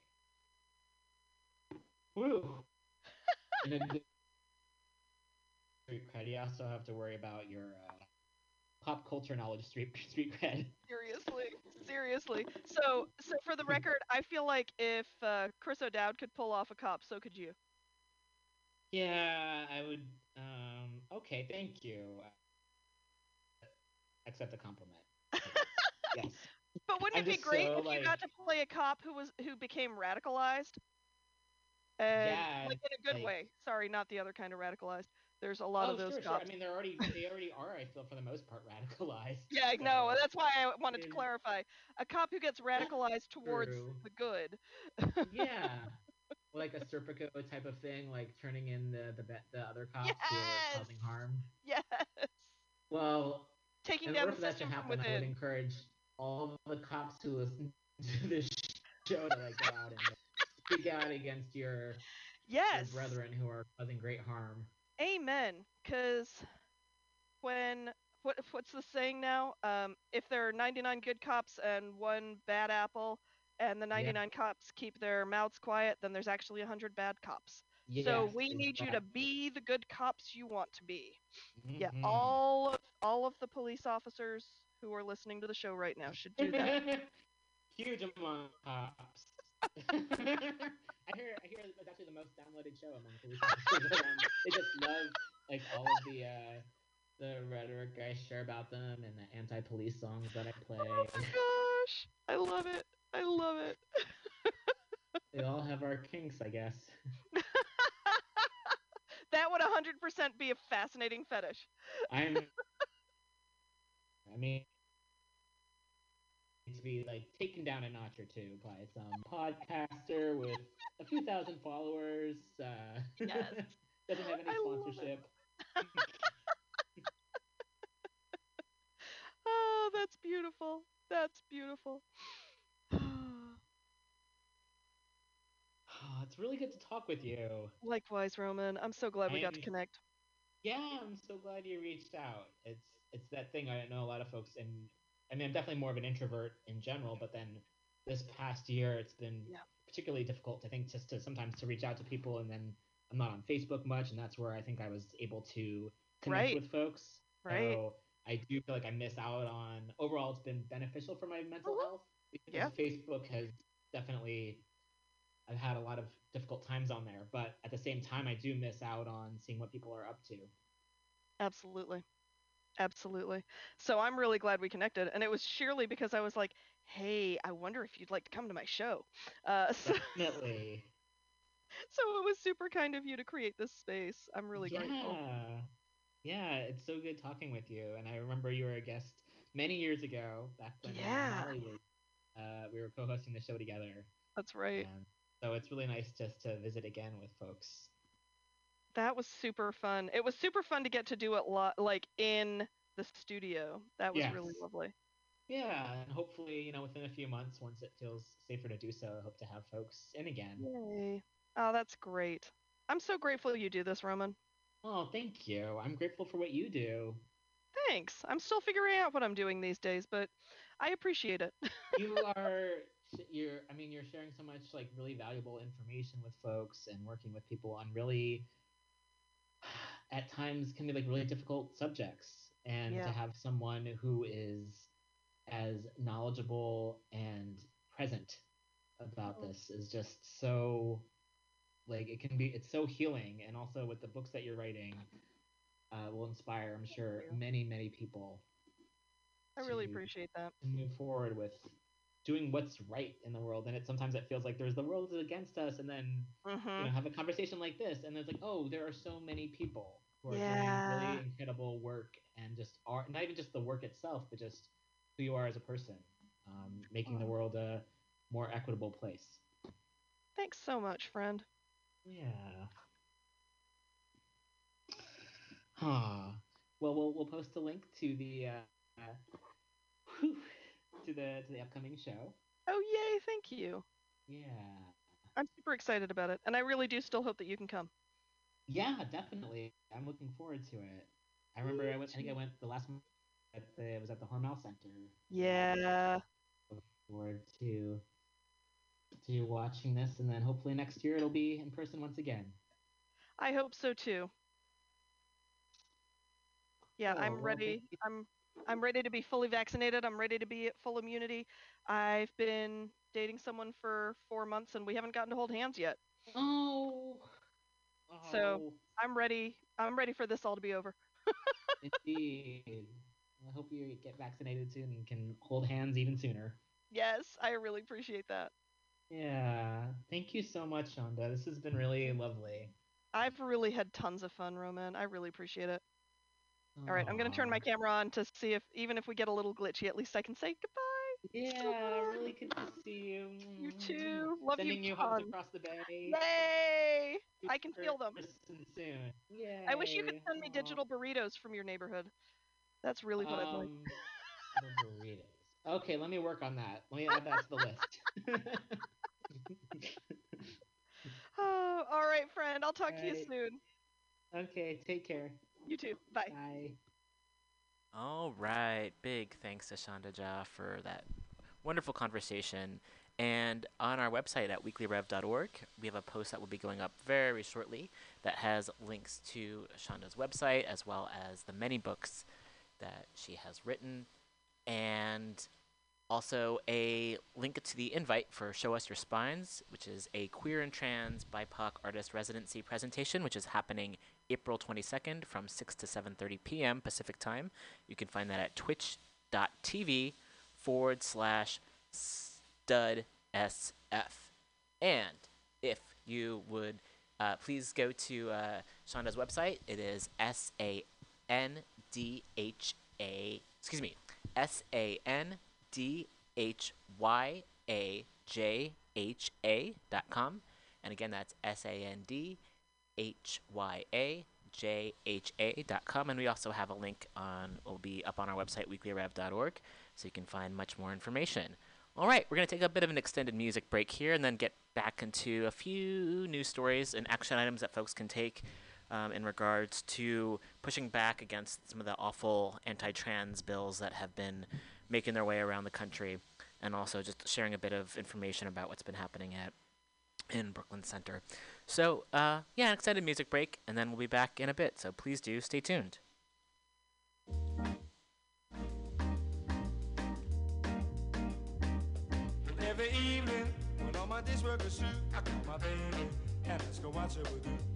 S9: Woo. and then the street cred. You also have to worry about your uh, pop culture knowledge street street cred.
S4: Seriously, seriously. So, so for the record, I feel like if uh, Chris O'Dowd could pull off a cop, so could you.
S9: Yeah, I would. Um. Okay. Thank you. Accept the compliment. yes.
S4: But wouldn't
S9: I'm
S4: it be great
S9: so,
S4: if you got to play a cop who was who became radicalized? And
S9: Yeah,
S4: like in a good
S9: like-
S4: way. Sorry, not the other kind of radicalized. There's a lot
S9: oh,
S4: of those
S9: sure,
S4: cops.
S9: sure. I mean, they're already they already are. I feel for the most part radicalized.
S4: Yeah, I know.
S9: so-
S4: That's why I wanted to clarify. A cop who gets radicalized towards the good.
S9: yeah, like a Serpico type of thing, like turning in the the, the other cops who are causing harm.
S4: Yes.
S9: Well,
S4: Taking
S9: in
S4: down the system from
S9: happen, I would encourage all the cops who listen to this show to like go out and speak out against your,
S4: Yes.
S9: your brethren who are causing great harm.
S4: Amen. Because when what what's the saying now? Um, if there are 99 good cops and one bad apple, and the 99 cops keep their mouths quiet, then there's actually 100 bad cops. So we need you to be the good cops you want to be. Yeah,
S9: Mhm.
S4: all of all of the police officers who are listening to the show right now should do that.
S9: Huge among cops. I hear I hear it's actually the most downloaded show among police officers. They just love like all of the uh the rhetoric I share about them and the anti-police songs that I play.
S4: Oh my gosh, I love it. I love it.
S9: We all have our kinks, I guess.
S4: That would 100% be a fascinating fetish.
S9: I'm. I mean, to be like taken down a notch or two by some podcaster with a few thousand followers. Uh,
S4: Yes.
S9: doesn't have any
S4: I
S9: sponsorship.
S4: Oh, that's beautiful. That's beautiful.
S9: Oh, it's really good to talk with you.
S4: Likewise, Roman. I'm so glad we got to connect.
S9: Yeah, I'm so glad you reached out. It's it's that thing I know a lot of folks and I mean I'm definitely more of an introvert in general, but then this past year it's been
S4: Yeah.
S9: particularly difficult I think just to sometimes to reach out to people and then I'm not on Facebook much and that's where I think I was able to connect
S4: Right.
S9: with folks.
S4: Right.
S9: So I do feel like I miss out on overall it's been beneficial for my mental
S4: Mhm.
S9: health because
S4: Yeah.
S9: Facebook has definitely I've had a lot of difficult times on there, but at the same time I do miss out on seeing what people are up to.
S4: Absolutely. Absolutely. So I'm really glad we connected. And it was sheerly because I was like, hey, I wonder if you'd like to come to my show. Uh, so,
S9: Definitely.
S4: so it was super kind of you to create this space. I'm really
S9: yeah.
S4: grateful.
S9: Yeah, it's so good talking with you. And I remember you were a guest many years ago, back when uh,
S4: Yeah.
S9: Molly was, uh, we were co-hosting the show together.
S4: That's right.
S9: And so it's really nice just to visit again with folks.
S4: That was super fun. It was super fun to get to do it lo- like in the studio. That was really lovely.
S9: Yeah, and hopefully, you know, within a few months, once it feels safer to do so, I hope to have folks in again.
S4: Yay. Oh, that's great. I'm so grateful you do this, Roman.
S9: Oh, thank you. I'm grateful for what you do.
S4: Thanks. I'm still figuring out what I'm doing these days, but I appreciate it.
S9: you are you're i mean you're sharing so much like really valuable information with folks and working with people on really at times can be like really difficult subjects and
S4: Yeah.
S9: to have someone who is as knowledgeable and present about
S4: Oh.
S9: this is just so like it can be it's so healing and also with the books that you're writing uh, will inspire i'm sure many many people
S4: I really
S9: to-
S4: appreciate that.
S9: to move forward with doing what's right in the world. And it sometimes it feels like there's the world is against us, and then you know have a conversation like this, and it's like, oh, there are so many people who are
S4: Yeah.
S9: doing really incredible work and just are not even just the work itself, but just who you are as a person, um, making the world a more equitable place.
S4: Thanks so much, friend.
S9: Yeah. Huh. Well, we'll we'll post a link to the uh, uh, to the to the upcoming show.
S4: Oh, yay. Thank you.
S9: Yeah.
S4: I'm super excited about it. And I really do still hope that you can come.
S9: Yeah, definitely. I'm looking forward to it. I remember I went. I think I went the last one at the it was at the Hormel Center.
S4: Yeah.
S9: Look forward to to watching this, and then hopefully next year it'll be in person once again.
S4: I hope so too. Yeah,
S9: Cool,
S4: I'm
S9: oh,
S4: ready. I'm I'm ready to be fully vaccinated. I'm ready to be at full immunity. I've been dating someone for four months and we haven't gotten to hold hands yet.
S9: Oh.
S4: So-
S9: Oh,
S4: I'm ready. I'm ready for this all to be over.
S9: indeed. I hope you get vaccinated soon and can hold hands even sooner.
S4: Yes, I really appreciate that.
S9: Yeah. Thank you so much, Sandhya. This has been really lovely.
S4: I've really had tons of fun, Roman. I really appreciate it. All right, I'm gonna turn my camera on to see if even if we get a little glitchy, at least I can say goodbye.
S9: Yeah, really good to see you.
S4: You too. Love
S9: Sending
S4: you
S9: you hugs across the bay.
S4: Yay! I can feel them.
S9: Person soon. Yay.
S4: I wish you could send me
S9: Aw.
S4: digital burritos from your neighborhood. That's really what I'd like.
S9: Um, the burritos. Okay, let me work on that. Let me add that to the list.
S4: Oh, all right, friend. I'll talk to you soon.
S9: okay, take care.
S4: You too. Bye.
S9: Bye.
S8: All right. Big thanks to Sandhya Jha for that wonderful conversation. And on our website at weeklyrev.org, we have a post that will be going up very shortly that has links to Shonda's website as well as the many books that she has written. And also a link to the invite for Show Us Your Spines, which is a queer and trans BIPOC artist residency presentation, which is happening April 22nd from 6 to 7.30 p.m. Pacific Time. You can find that at twitch.tv forward slash stud SF. And if you would uh, please go to uh, Sandhya's website, it is S A N D H A, excuse me, S A N D H Y A J H A dot com. And again, that's S A N D H Y A J H A dot com. And we also have a link on, will be up on our website, weeklyrev.org, so you can find much more information. All right, we're going to take a bit of an extended music break here and then get back into a few news stories and action items that folks can take um, in regards to pushing back against some of the awful anti trans bills that have been making their way around the country and also just sharing a bit of information about what's been happening at in Brooklyn Center. So, uh, yeah, an extended music break, and then we'll be back in a bit. So please do stay tuned.
S10: Every evening, when all my work I call my baby and watch her.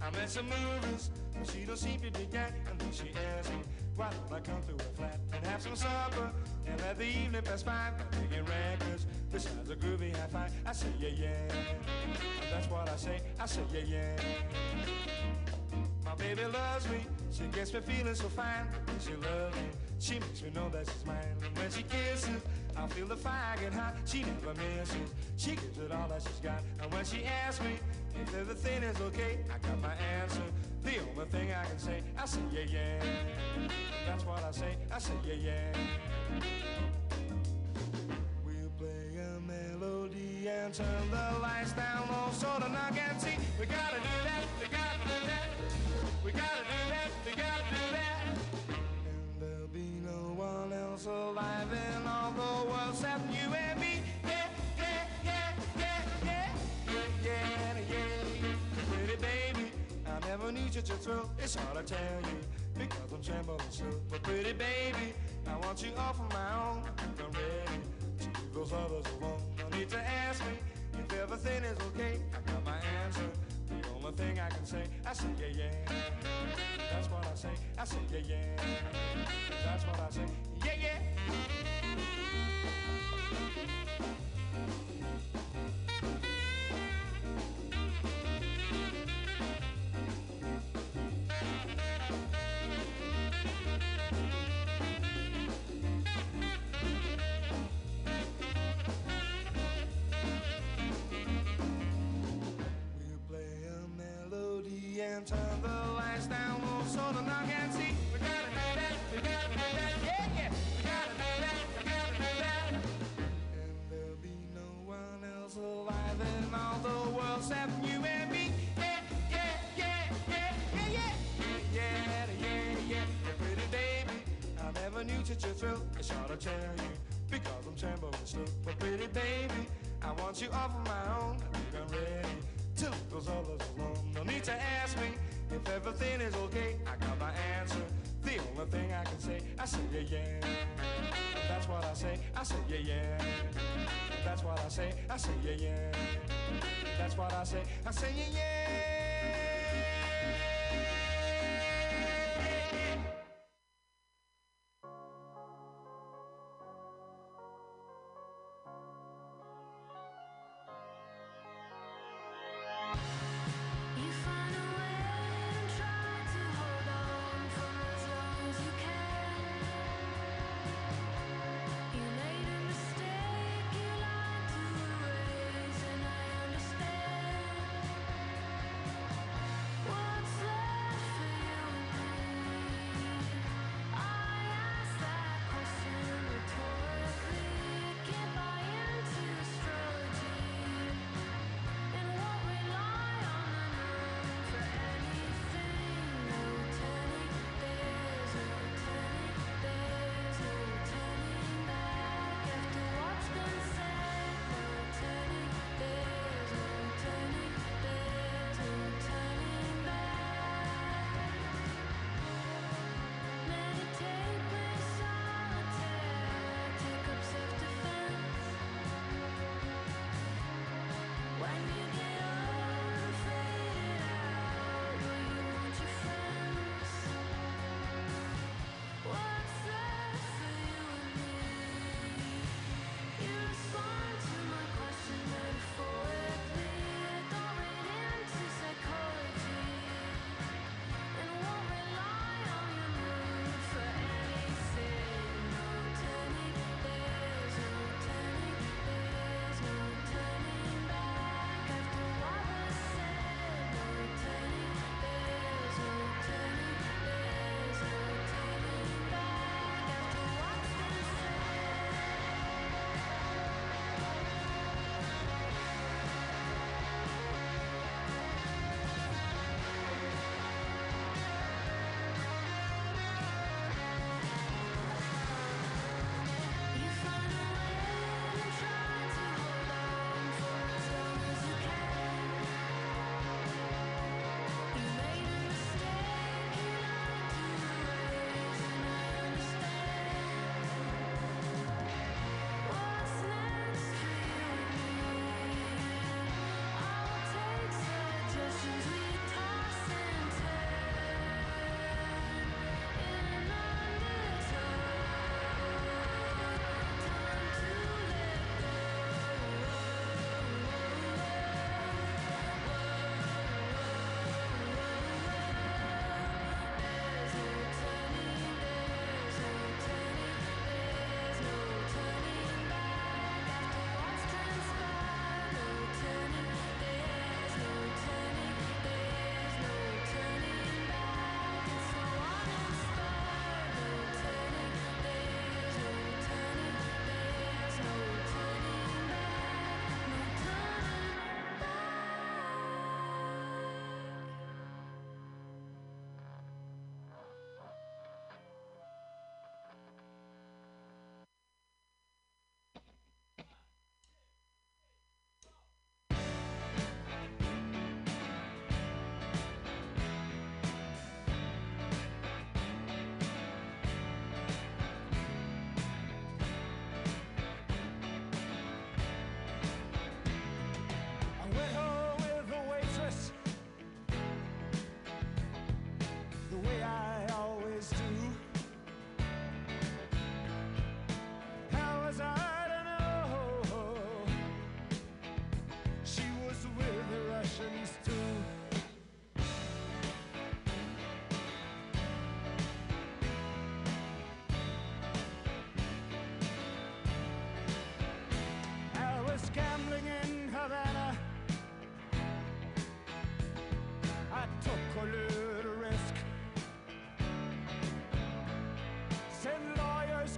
S10: I'm at some movies, but she don't seem to that. And then she me, why don't I come through a flat and have some supper and let the evening pass by by making records besides a groovy high five. I say yeah yeah, that's what I say. I say yeah yeah. My baby loves me, she gets me feeling so fine. She loves me, she makes me know that she's mine. And when she kisses, I feel the fire get hot. She never misses, she gives it all that she's got. And when she asks me if everything is okay, I got my answer. The only thing I can say, I say yeah yeah. That's what I say, I say yeah yeah. We'll play a melody and turn the lights down low so the knock and see. We gotta do that, we gotta do that. We gotta do that, we gotta do that. And there'll be no one else alive in all the world except you and me. Never knew such a thrill. It's hard to tell you because I'm trembling so. But pretty baby, I want you all for my own. I'm ready to leave those others alone. No need to ask me if everything is okay. I got my answer. The only thing I can say, I say yeah yeah. That's what I say. I say yeah yeah. That's what I say. Yeah yeah. And turn the lights down low so the knock and see. We gotta do that, we gotta do that, yeah, yeah. We gotta do that, we gotta do that. And there'll be no one else alive in all the world except you and me. Yeah, yeah, yeah, yeah, yeah, yeah. Yeah, yeah, yeah, yeah. Pretty baby, I never knew such a thrill. It's hard to tell you because I'm trembling still. But pretty baby, I want you all for my own. I think I'm ready to leave those others alone. No need to ask me if everything is okay. I got my answer. The only thing I can say, I say yeah yeah. That's what I say. I say yeah yeah. That's what I say. I say yeah yeah. That's what I say. I say yeah yeah.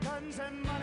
S11: guns and money.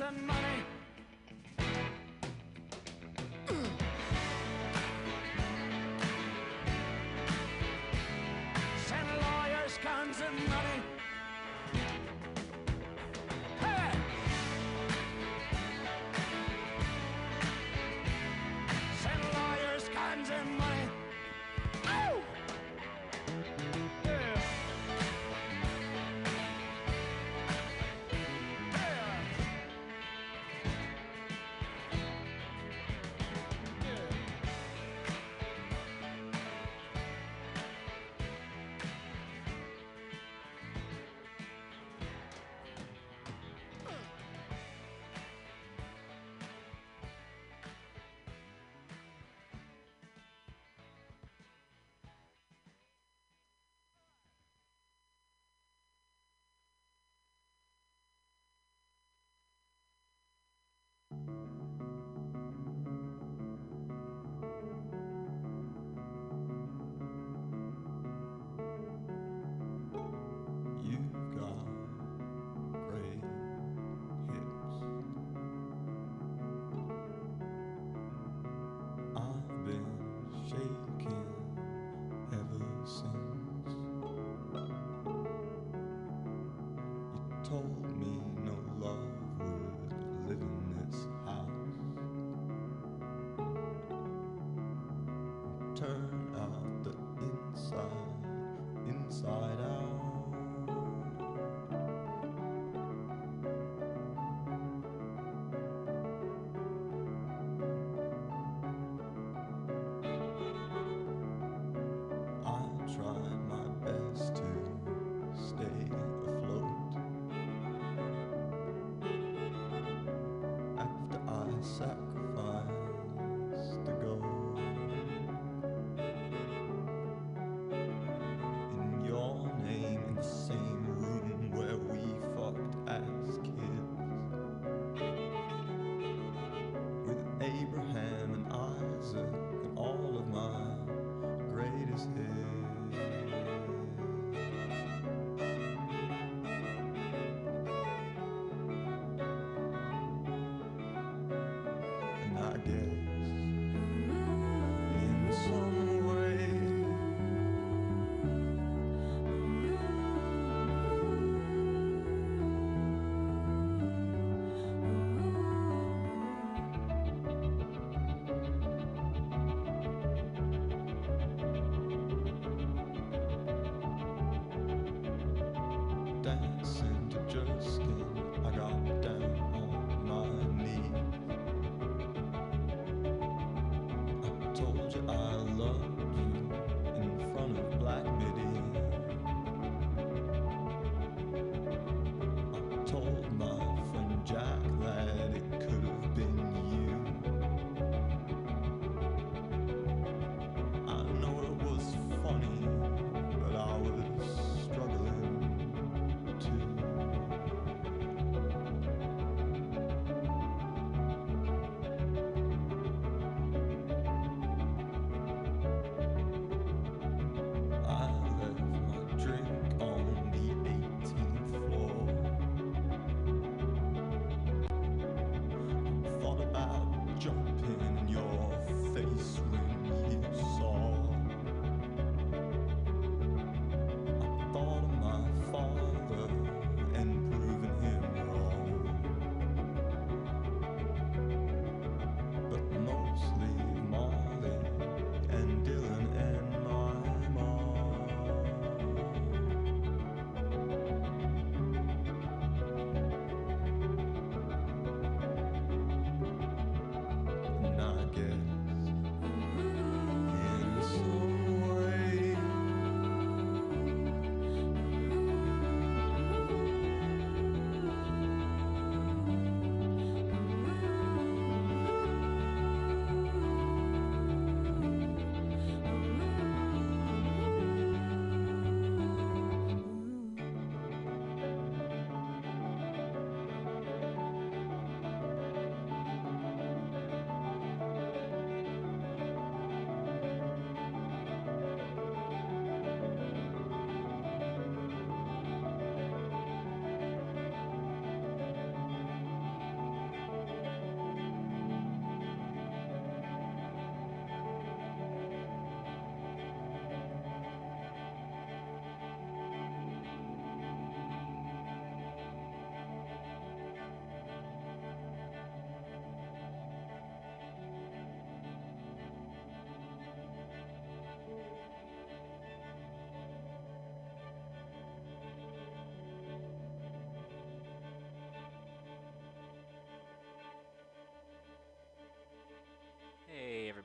S11: and money.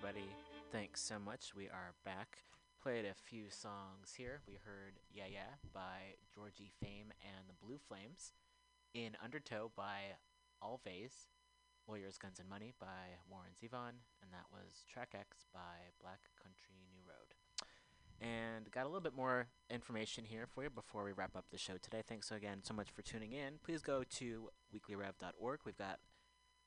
S8: Everybody. Thanks so much. We are back. Played a few songs here. We heard Yeah Yeah by Georgie Fame and the Blue Flames. In Undertow by Alvvays. Lawyers, Guns, and Money by Warren Zevon. And that was Track X by Black Country New Road. And got a little bit more information here for you before we wrap up the show today. Thanks again so much for tuning in. Please go to weeklyrev.org. We've got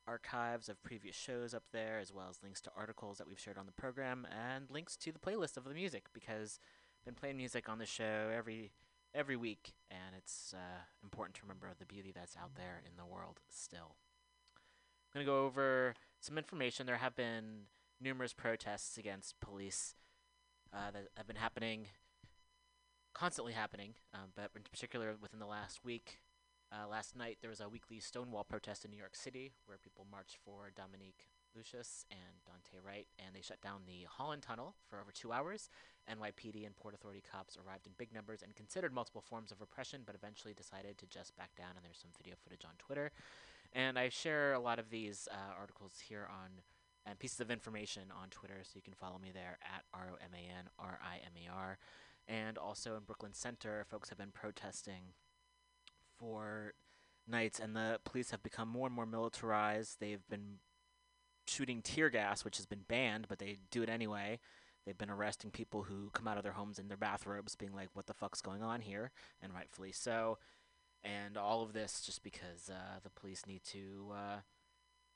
S8: archives of previous shows up there, as well as links to articles that we've shared on the program, and links to the playlist of the music because I've been playing music on the show every every week, and it's uh, important to remember the beauty that's out there in the world still. I'm gonna go over some information. There have been numerous protests against police uh, that have been happening, constantly happening, um, but in particular within the last week. Uh, last night there was a weekly Stonewall protest in New York City where people marched for Dominique Lucious and Daunte Wright, and they shut down the Holland Tunnel for over two hours. NYPD and Port Authority cops arrived in big numbers and considered multiple forms of repression, but eventually decided to just back down. And there's some video footage on Twitter. And I share a lot of these uh, articles here on and pieces of information on Twitter, so you can follow me there at R O M A N R I M A R. And also in Brooklyn Center, folks have been protesting for nights, and the police have become more and more militarized. They've been shooting tear gas, which has been banned, but they do it anyway. They've been arresting people who come out of their homes in their bathrobes, being like, "What the fuck's going on here?" and rightfully so. And all of this just because uh, the police need to. Uh,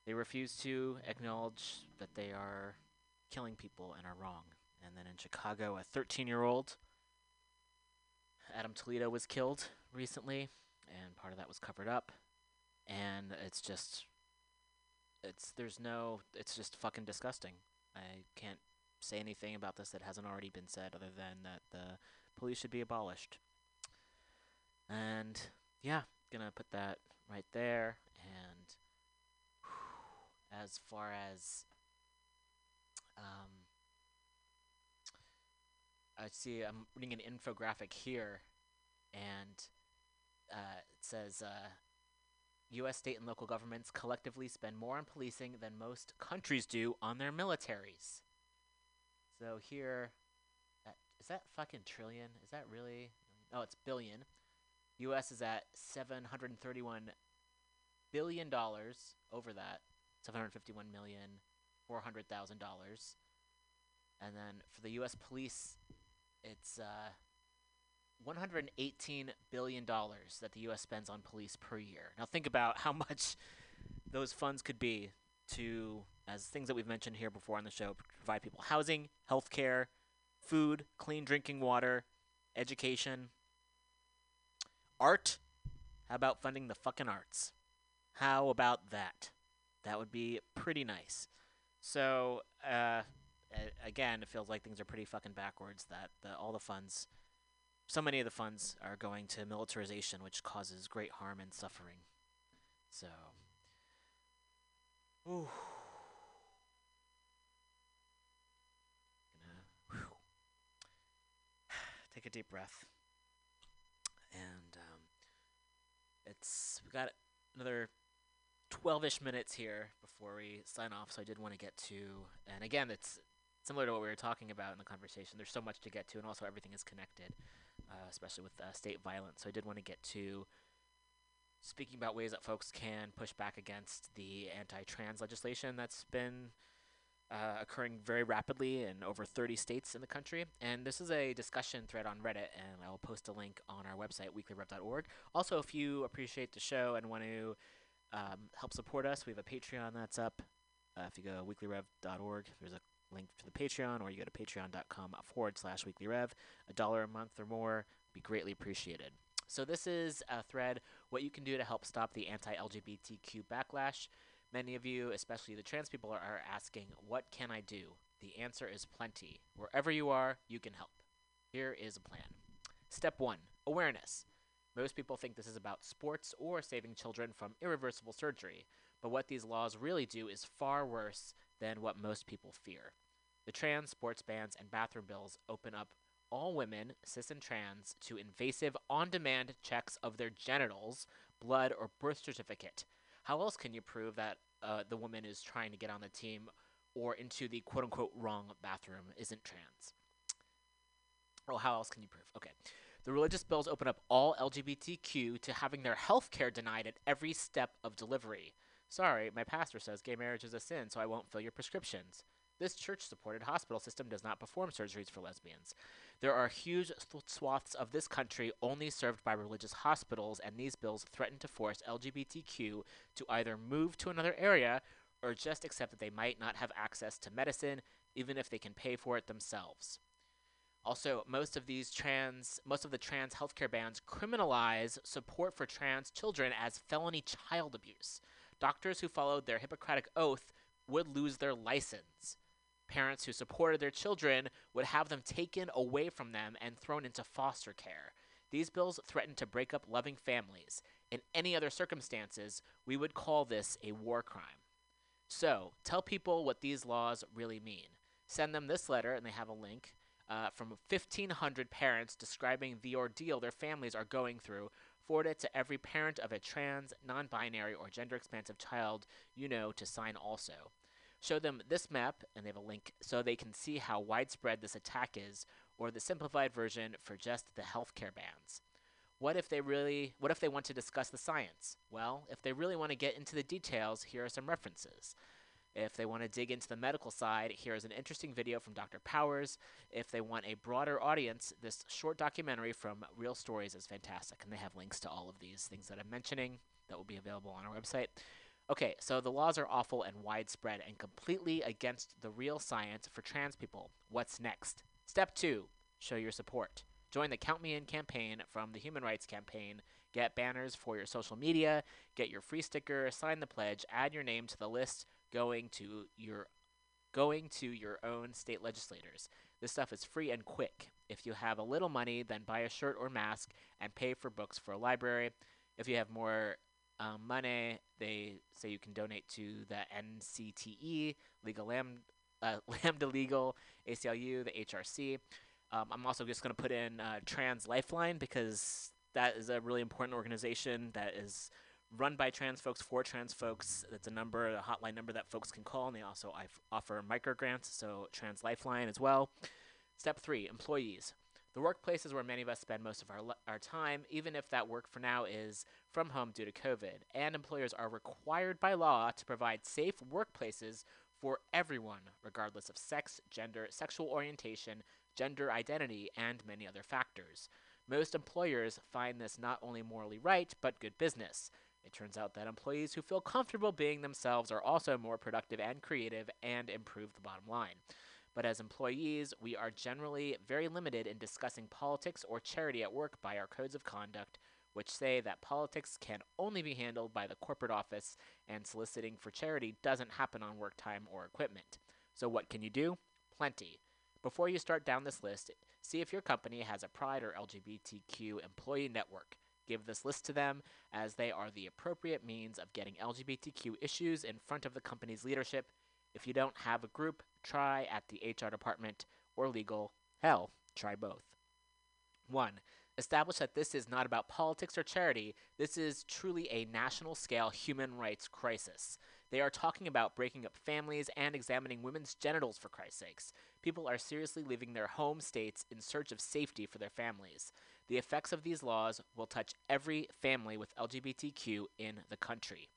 S8: they refuse to acknowledge that they are killing people and are wrong. And then in Chicago, a 13-year-old, Adam Toledo, was killed recently, and part of that was covered up. And it's just, it's there's no, it's just fucking disgusting. I can't say anything about this that hasn't already been said, other than that the police should be abolished. And yeah, gonna put that right there. And as far as um, I see, I'm reading an infographic here, and uh, it says uh, U.S. state and local governments collectively spend more on policing than most countries do on their militaries. So here, uh, is that fucking trillion? Is that really? Oh, it's billion. U.S. is at 731 billion dollars over that, 751 million, four hundred thousand dollars, and then for the U.S. police, it's uh, 118 billion dollars that the U.S. spends on police per year. Now think about how much those funds could be to, as things that we've mentioned here before on the show, provide people housing, health care, food, clean drinking water, education, art. How about funding the fucking arts? How about that? That would be pretty nice. So, uh, again, it feels like things are pretty fucking backwards. That the, all the funds, so many of the funds are going to militarization, which causes great harm and suffering. So, ooh. Gonna take a deep breath, and um, it's we got another 12ish minutes here before we sign off so i did want to get to and again it's similar to what we were talking about in the conversation there's so much to get to and also everything is connected uh, especially with uh, state violence so i did want to get to speaking about ways that folks can push back against the anti-trans legislation that's been uh, occurring very rapidly in over 30 states in the country. And this is a discussion thread on Reddit, and I will post a link on our website, weeklyrev.org. Also, if you appreciate the show and want to um, help support us, we have a Patreon that's up. Uh, if you go to weeklyrev.org, there's a link to the Patreon, or you go to patreon.com forward slash weeklyrev. A dollar a month or more be greatly appreciated. So, this is a thread what you can do to help stop the anti LGBTQ backlash. Many of you, especially the trans people, are asking, What can I do? The answer is plenty. Wherever you are, you can help. Here is a plan. Step one awareness. Most people think this is about sports or saving children from irreversible surgery, but what these laws really do is far worse than what most people fear. The trans sports bans and bathroom bills open up all women, cis and trans, to invasive on demand checks of their genitals, blood, or birth certificate. How else can you prove that uh, the woman is trying to get on the team or into the quote unquote wrong bathroom isn't trans. Well, how else can you prove? Okay. The religious bills open up all LGBTQ to having their health care denied at every step of delivery. Sorry, my pastor says gay marriage is a sin, so I won't fill your prescriptions. This church supported hospital system does not perform surgeries for lesbians. There are huge th- swaths of this country only served by religious hospitals, and these bills threaten to force LGBTQ to either move to another area or just accept that they might not have access to medicine, even if they can pay for it themselves. Also, most of these trans, most of the trans healthcare bans criminalize support for trans children as felony child abuse. Doctors who followed their Hippocratic oath would lose their license. Parents who supported their children would have them taken away from them and thrown into foster care. These bills threaten to break up loving families. In any other circumstances, we would call this a war crime. So, tell people what these laws really mean. Send them this letter, and they have a link uh, from 1,500 parents describing the ordeal their families are going through. Forward it to every parent of a trans, non binary, or gender expansive child you know to sign also. Show them this map, and they have a link so they can see how widespread this attack is, or the simplified version for just the healthcare bans. What if they really what if they want to discuss the science? Well, if they really want to get into the details, here are some references. If they want to dig into the medical side, here is an interesting video from Dr. Powers. If they want a broader audience, this short documentary from Real Stories is fantastic, and they have links to all of these things that I'm mentioning that will be available on our website. Okay, so the laws are awful and widespread and completely against the real science for trans people. What's next? Step two show your support. Join the Count Me In campaign from the Human Rights Campaign. Get banners for your social media, get your free sticker, sign the pledge, add your name to the list going to your going to your own state legislators. This stuff is free and quick. If you have a little money, then buy a shirt or mask and pay for books for a library. If you have more um, money, they say you can donate to the NCTE, Legal uh, Lambda Legal, ACLU, the HRC. Um, I'm also just going to put in uh, Trans Lifeline because that is a really important organization that is run by trans folks for trans folks. It's a number, a hotline number that folks can call, and they also offer micro grants, so Trans Lifeline as well. Step three: employees. The workplace is where many of us spend most of our our time, even if that work for now is from home due to COVID. And employers are required by law to provide safe workplaces for everyone, regardless of sex, gender, sexual orientation, gender identity, and many other factors. Most employers find this not only morally right, but good business. It turns out that employees who feel comfortable being themselves are also more productive and creative and improve the bottom line. But as employees, we are generally very limited in discussing politics or charity at work by our codes of conduct, which say that politics can only be handled by the corporate office and soliciting for charity doesn't happen on work time or equipment. So, what can you do? Plenty. Before you start down this list, see if your company has a Pride or LGBTQ employee network. Give this list to them, as they are the appropriate means of getting LGBTQ issues in front of the company's leadership. If you don't have a group, try at the HR department or legal. Hell, try both. 1. Establish that this is not about politics or charity. This is truly a national scale human rights crisis. They are talking about breaking up families and examining women's genitals for Christ's sakes. People are seriously leaving their home states in search of safety for their families. The effects of these laws will touch every family with LGBTQ in the country.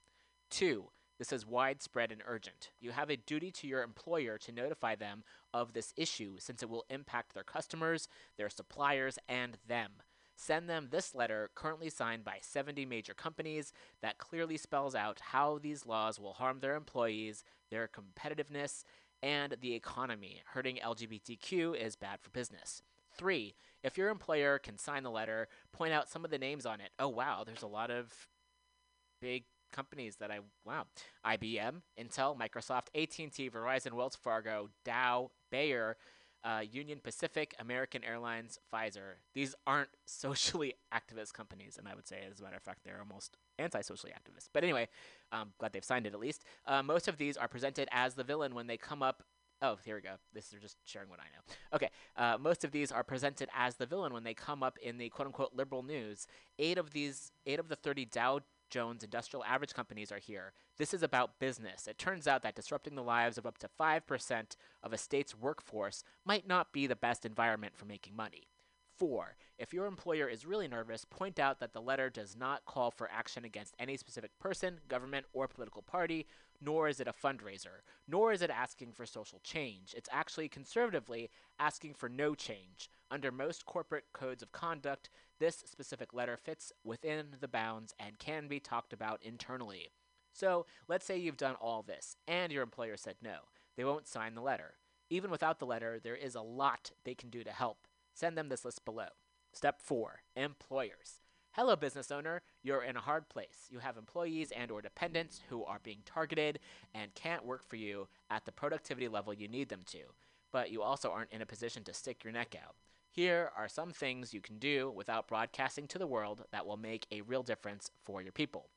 S8: 2. This is widespread and urgent. You have a duty to your employer to notify them of this issue since it will impact their customers, their suppliers, and them. Send them this letter, currently signed by 70 major companies, that clearly spells out how these laws will harm their employees, their competitiveness, and the economy. Hurting LGBTQ is bad for business. Three, if your employer can sign the letter, point out some of the names on it. Oh, wow, there's a lot of big companies that I wow. IBM, Intel, Microsoft, AT&T, Verizon, Wells Fargo, Dow, Bayer, uh, Union Pacific, American Airlines, Pfizer. These aren't socially activist companies, and I would say, as a matter of fact, they're almost anti-socially activist. But anyway, um, glad they've signed it at least. Uh, most of these are presented as the villain when they come up. Oh, here we go. This is just sharing what I know. Okay, uh, most of these are presented as the villain when they come up in the quote-unquote liberal news. Eight of these, eight of the thirty Dow Jones Industrial Average Companies are here. This is about business. It turns out that disrupting the lives of up to 5% of a state's workforce might not be the best environment for making money. Four, if your employer is really nervous, point out that the letter does not call for action against any specific person, government, or political party, nor is it a fundraiser, nor is it asking for social change. It's actually conservatively asking for no change. Under most corporate codes of conduct, this specific letter fits within the bounds and can be talked about internally. So, let's say you've done all this and your employer said no. They won't sign the letter. Even without the letter, there is a lot they can do to help. Send them this list below. Step 4 Employers. Hello business owner, you're in a hard place. You have employees and or dependents who are being targeted and can't work for you at the productivity level you need them to, but you also aren't in a position to stick your neck out. Here are some things you can do without broadcasting to the world that will make a real difference for your people.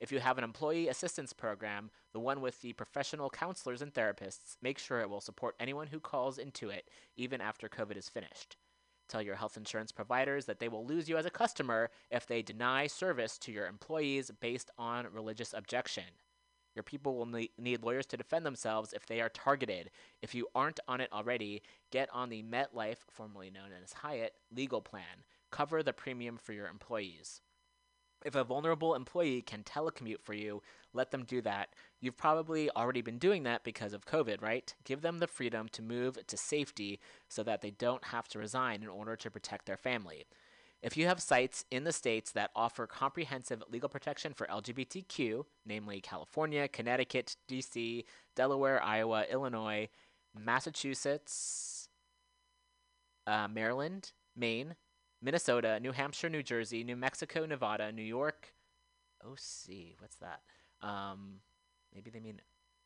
S8: If you have an employee assistance program, the one with the professional counselors and therapists, make sure it will support anyone who calls into it even after COVID is finished. Tell your health insurance providers that they will lose you as a customer if they deny service to your employees based on religious objection. Your people will need lawyers to defend themselves if they are targeted. If you aren't on it already, get on the MetLife, formerly known as Hyatt, legal plan. Cover the premium for your employees. If a vulnerable employee can telecommute for you, let them do that. You've probably already been doing that because of COVID, right? Give them the freedom to move to safety so that they don't have to resign in order to protect their family. If you have sites in the states that offer comprehensive legal protection for LGBTQ, namely California, Connecticut, DC, Delaware, Iowa, Illinois, Massachusetts, uh, Maryland, Maine, Minnesota, New Hampshire, New Jersey, New Mexico, Nevada, New York. OC, what's that? Um, maybe they mean.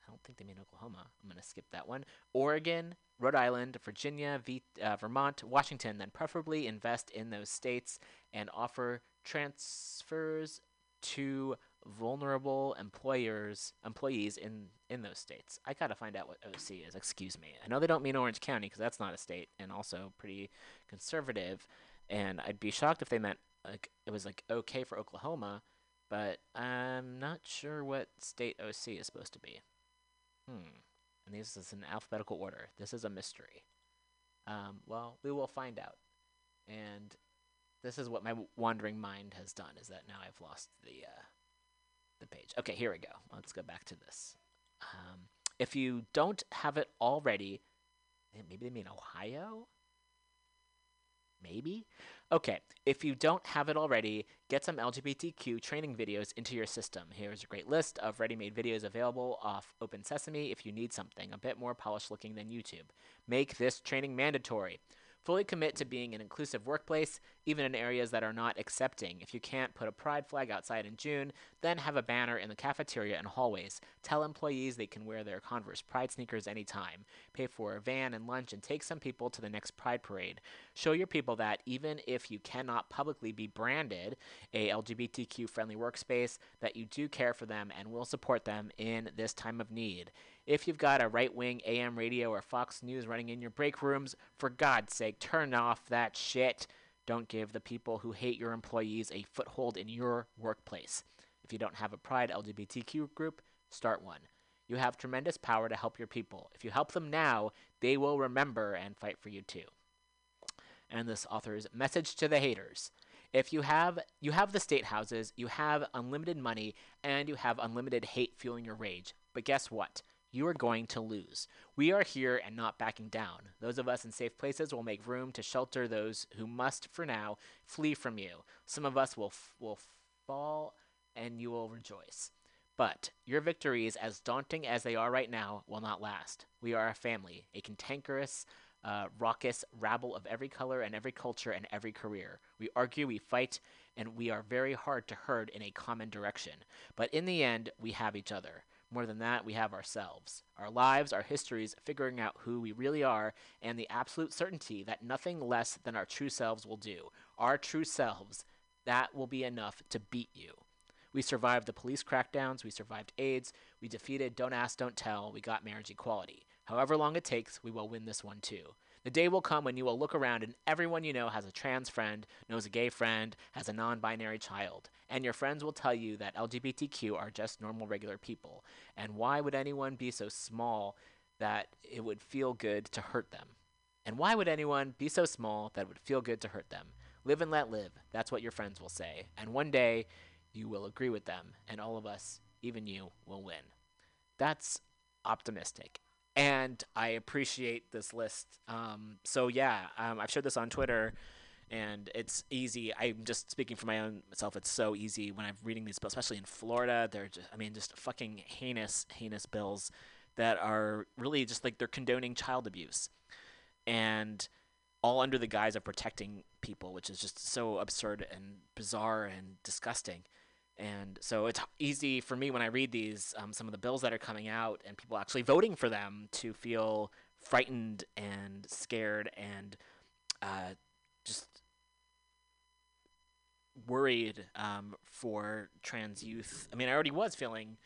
S8: I don't think they mean Oklahoma. I'm gonna skip that one. Oregon, Rhode Island, Virginia, v, uh, Vermont, Washington. Then preferably invest in those states and offer transfers to vulnerable employers employees in in those states. I gotta find out what OC is. Excuse me. I know they don't mean Orange County because that's not a state and also pretty conservative and I'd be shocked if they meant like it was like okay for Oklahoma, but I'm not sure what state OC is supposed to be. Hmm. And this is in alphabetical order. This is a mystery. Um, well, we will find out. And this is what my wandering mind has done. Is that now I've lost the uh, the page? Okay, here we go. Let's go back to this. Um, if you don't have it already, maybe they mean Ohio. Maybe? Okay, if you don't have it already, get some LGBTQ training videos into your system. Here's a great list of ready made videos available off Open Sesame if you need something a bit more polished looking than YouTube. Make this training mandatory. Fully commit to being an inclusive workplace, even in areas that are not accepting. If you can't put a pride flag outside in June, then have a banner in the cafeteria and hallways. Tell employees they can wear their Converse Pride sneakers anytime. Pay for a van and lunch and take some people to the next Pride parade. Show your people that even if you cannot publicly be branded a LGBTQ friendly workspace, that you do care for them and will support them in this time of need. If you've got a right wing AM radio or Fox News running in your break rooms, for God's sake, turn off that shit. Don't give the people who hate your employees a foothold in your workplace. If you don't have a Pride LGBTQ group, start one. You have tremendous power to help your people. If you help them now, they will remember and fight for you too. And this author's message to the haters. If you have you have the state houses, you have unlimited money, and you have unlimited hate fueling your rage. But guess what? You are going to lose. We are here and not backing down. Those of us in safe places will make room to shelter those who must, for now, flee from you. Some of us will, f- will fall and you will rejoice. But your victories, as daunting as they are right now, will not last. We are a family, a cantankerous, uh, raucous rabble of every color and every culture and every career. We argue, we fight, and we are very hard to herd in a common direction. But in the end, we have each other. More than that, we have ourselves, our lives, our histories, figuring out who we really are, and the absolute certainty that nothing less than our true selves will do. Our true selves, that will be enough to beat you. We survived the police crackdowns, we survived AIDS, we defeated Don't Ask, Don't Tell, we got marriage equality. However long it takes, we will win this one too. The day will come when you will look around and everyone you know has a trans friend, knows a gay friend, has a non binary child. And your friends will tell you that LGBTQ are just normal, regular people. And why would anyone be so small that it would feel good to hurt them? And why would anyone be so small that it would feel good to hurt them? Live and let live. That's what your friends will say. And one day, you will agree with them, and all of us, even you, will win. That's optimistic. And I appreciate this list. Um, so, yeah, um, I've shared this on Twitter, and it's easy. I'm just speaking for my own self. It's so easy when I'm reading these bills, especially in Florida. They're just, I mean, just fucking heinous, heinous bills that are really just like they're condoning child abuse. And all under the guise of protecting people, which is just so absurd and bizarre and disgusting. And so it's easy for me when I read these, um, some of the bills that are coming out and people actually voting for them to feel frightened and scared and uh, just worried um, for trans youth. I mean, I already was feeling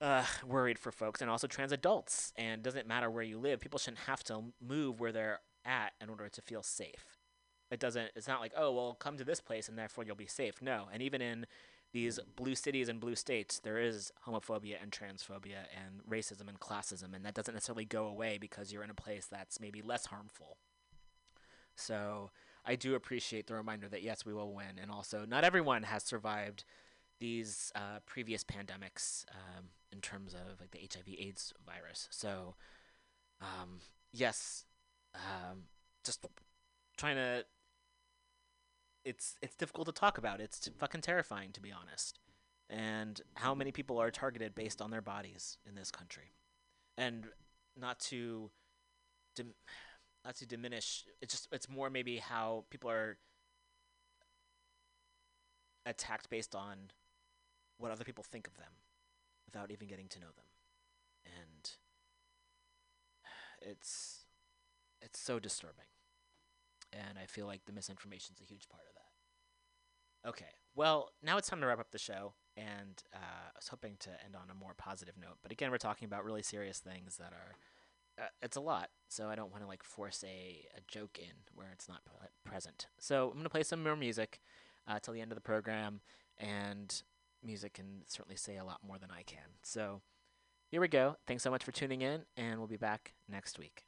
S8: uh, worried for folks and also trans adults. And doesn't matter where you live, people shouldn't have to move where they're at in order to feel safe. It doesn't. It's not like oh well, come to this place and therefore you'll be safe. No, and even in these blue cities and blue states, there is homophobia and transphobia and racism and classism, and that doesn't necessarily go away because you're in a place that's maybe less harmful. So I do appreciate the reminder that yes, we will win, and also not everyone has survived these uh, previous pandemics um, in terms of like the HIV/AIDS virus. So um, yes, um, just trying to. It's it's difficult to talk about. It's t- fucking terrifying to be honest. And how many people are targeted based on their bodies in this country, and not to, dim- not to diminish. It's just it's more maybe how people are attacked based on what other people think of them without even getting to know them. And it's it's so disturbing. And I feel like the misinformation is a huge part of that. Okay, well, now it's time to wrap up the show, and uh, I was hoping to end on a more positive note. But again, we're talking about really serious things that are. Uh, it's a lot, so I don't want to like force a, a joke in where it's not pre- present. So I'm gonna play some more music uh, till the end of the program, and music can certainly say a lot more than I can. So here we go. Thanks so much for tuning in, and we'll be back next week.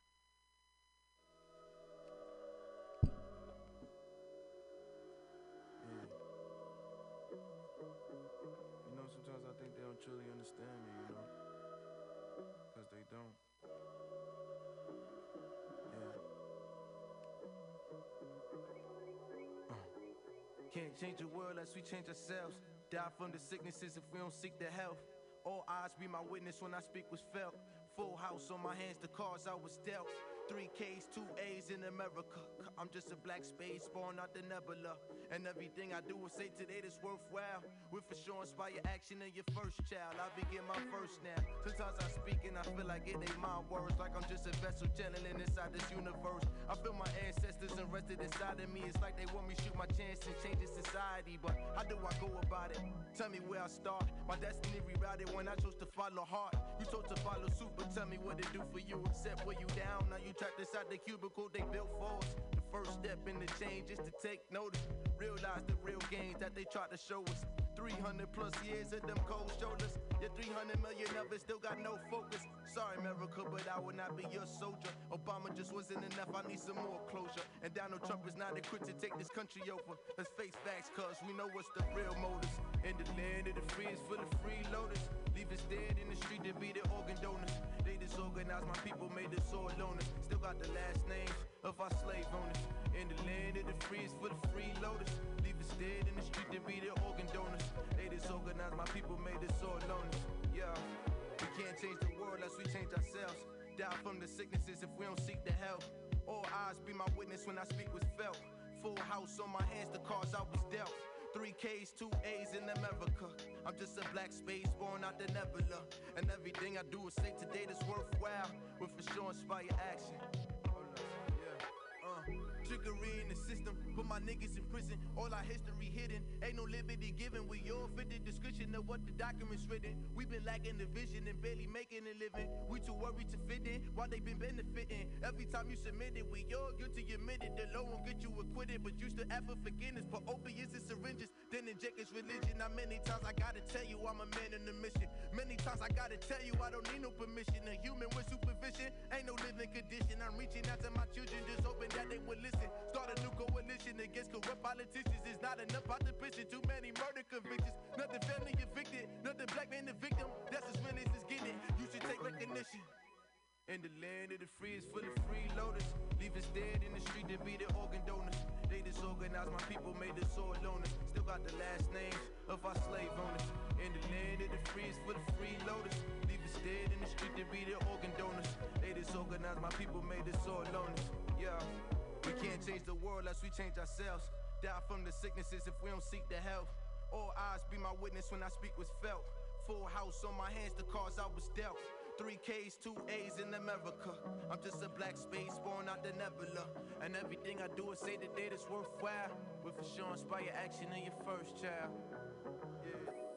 S12: Change the world unless we change ourselves. Die from the sicknesses if we don't seek the health. All eyes be my witness when I speak was felt. Full house on my hands, the cards I was dealt. Three K's, two A's in America. I'm just a black space born out the nebula. And everything I do will say today that's worthwhile. With for sure inspire action in your first child. I begin my first now. Sometimes I speak and I feel like it ain't my words. Like I'm just a vessel channeling inside this universe. I feel my ancestors arrested inside of me. It's like they want me shoot my chance and change the society. But how do I go about it? Tell me where I start. My destiny rerouted when I chose to follow heart. You chose to follow suit, but tell me what it do for you. Except where you down. Now you trapped inside the cubicle they built for us. The first step in the change is to take notice. Realize the real gains that they tried to show us. 300 plus years of them cold shoulders. Yeah, 300 million of it still got no focus. Sorry, America, but I will not be your soldier. Obama just wasn't enough, I need some more closure. And Donald Trump is not equipped to take this country over. Let's face facts, cuz we know what's the real motives. In the land of the free is full of freeloaders. Leave us dead in the street to be the organ donors. They disorganized my people, made us all loners. Still got the last names of our slave owners. In the land of the free is full of freeloaders. Leave us dead in the street to be the organ donors. They disorganized my people, made us all loners. Yeah, can't change the world unless we change ourselves. Die from the sicknesses if we don't seek the help. All eyes be my witness when I speak was felt. Full house on my hands, the cards I was dealt. Three K's, two A's in America. I'm just a black space born out the nebula. And everything I do is say today that's worthwhile. With for sure inspire action. Uh, trickery in the system. Put my niggas in prison, all our history hidden. Ain't no liberty given. We all fit the description of what the documents written. We been lacking the vision and barely making a living. We too worried to fit in while they been benefiting. Every time you submit it, we all guilty admitted. The law won't get you acquitted, but you still for forgiveness. Put opiates and syringes, then inject his religion. How many times I gotta tell you I'm a man in a mission? Many times I gotta tell you I don't need no permission. A human with supervision ain't no living condition. I'm reaching out to my children, just hoping that they will listen. Start a new coalition against corrupt politicians. It's not enough prison. Too many murder convictions. Nothing family evicted, nothing black man the victim. That's as real as it's getting. You should take recognition. In the land of the free is full of freeloaders. Leave us dead in the street to be the organ donors. They disorganized, my people made us all loners. Still got the last names of our slave owners. In the land of the free is full of freeloaders. Leave us dead in the street to be the organ donors. They disorganized, my people made us all loners. Yeah, we can't change the world unless we change ourselves. Die from the sicknesses if we don't seek the help. All eyes be my witness when I speak was felt. Full house on my hands, the cause I was dealt. Three K's, two A's in America. I'm just a black space born out the nebula. And everything I do is say the data's worthwhile. With for sure inspire action in your first child. Yeah.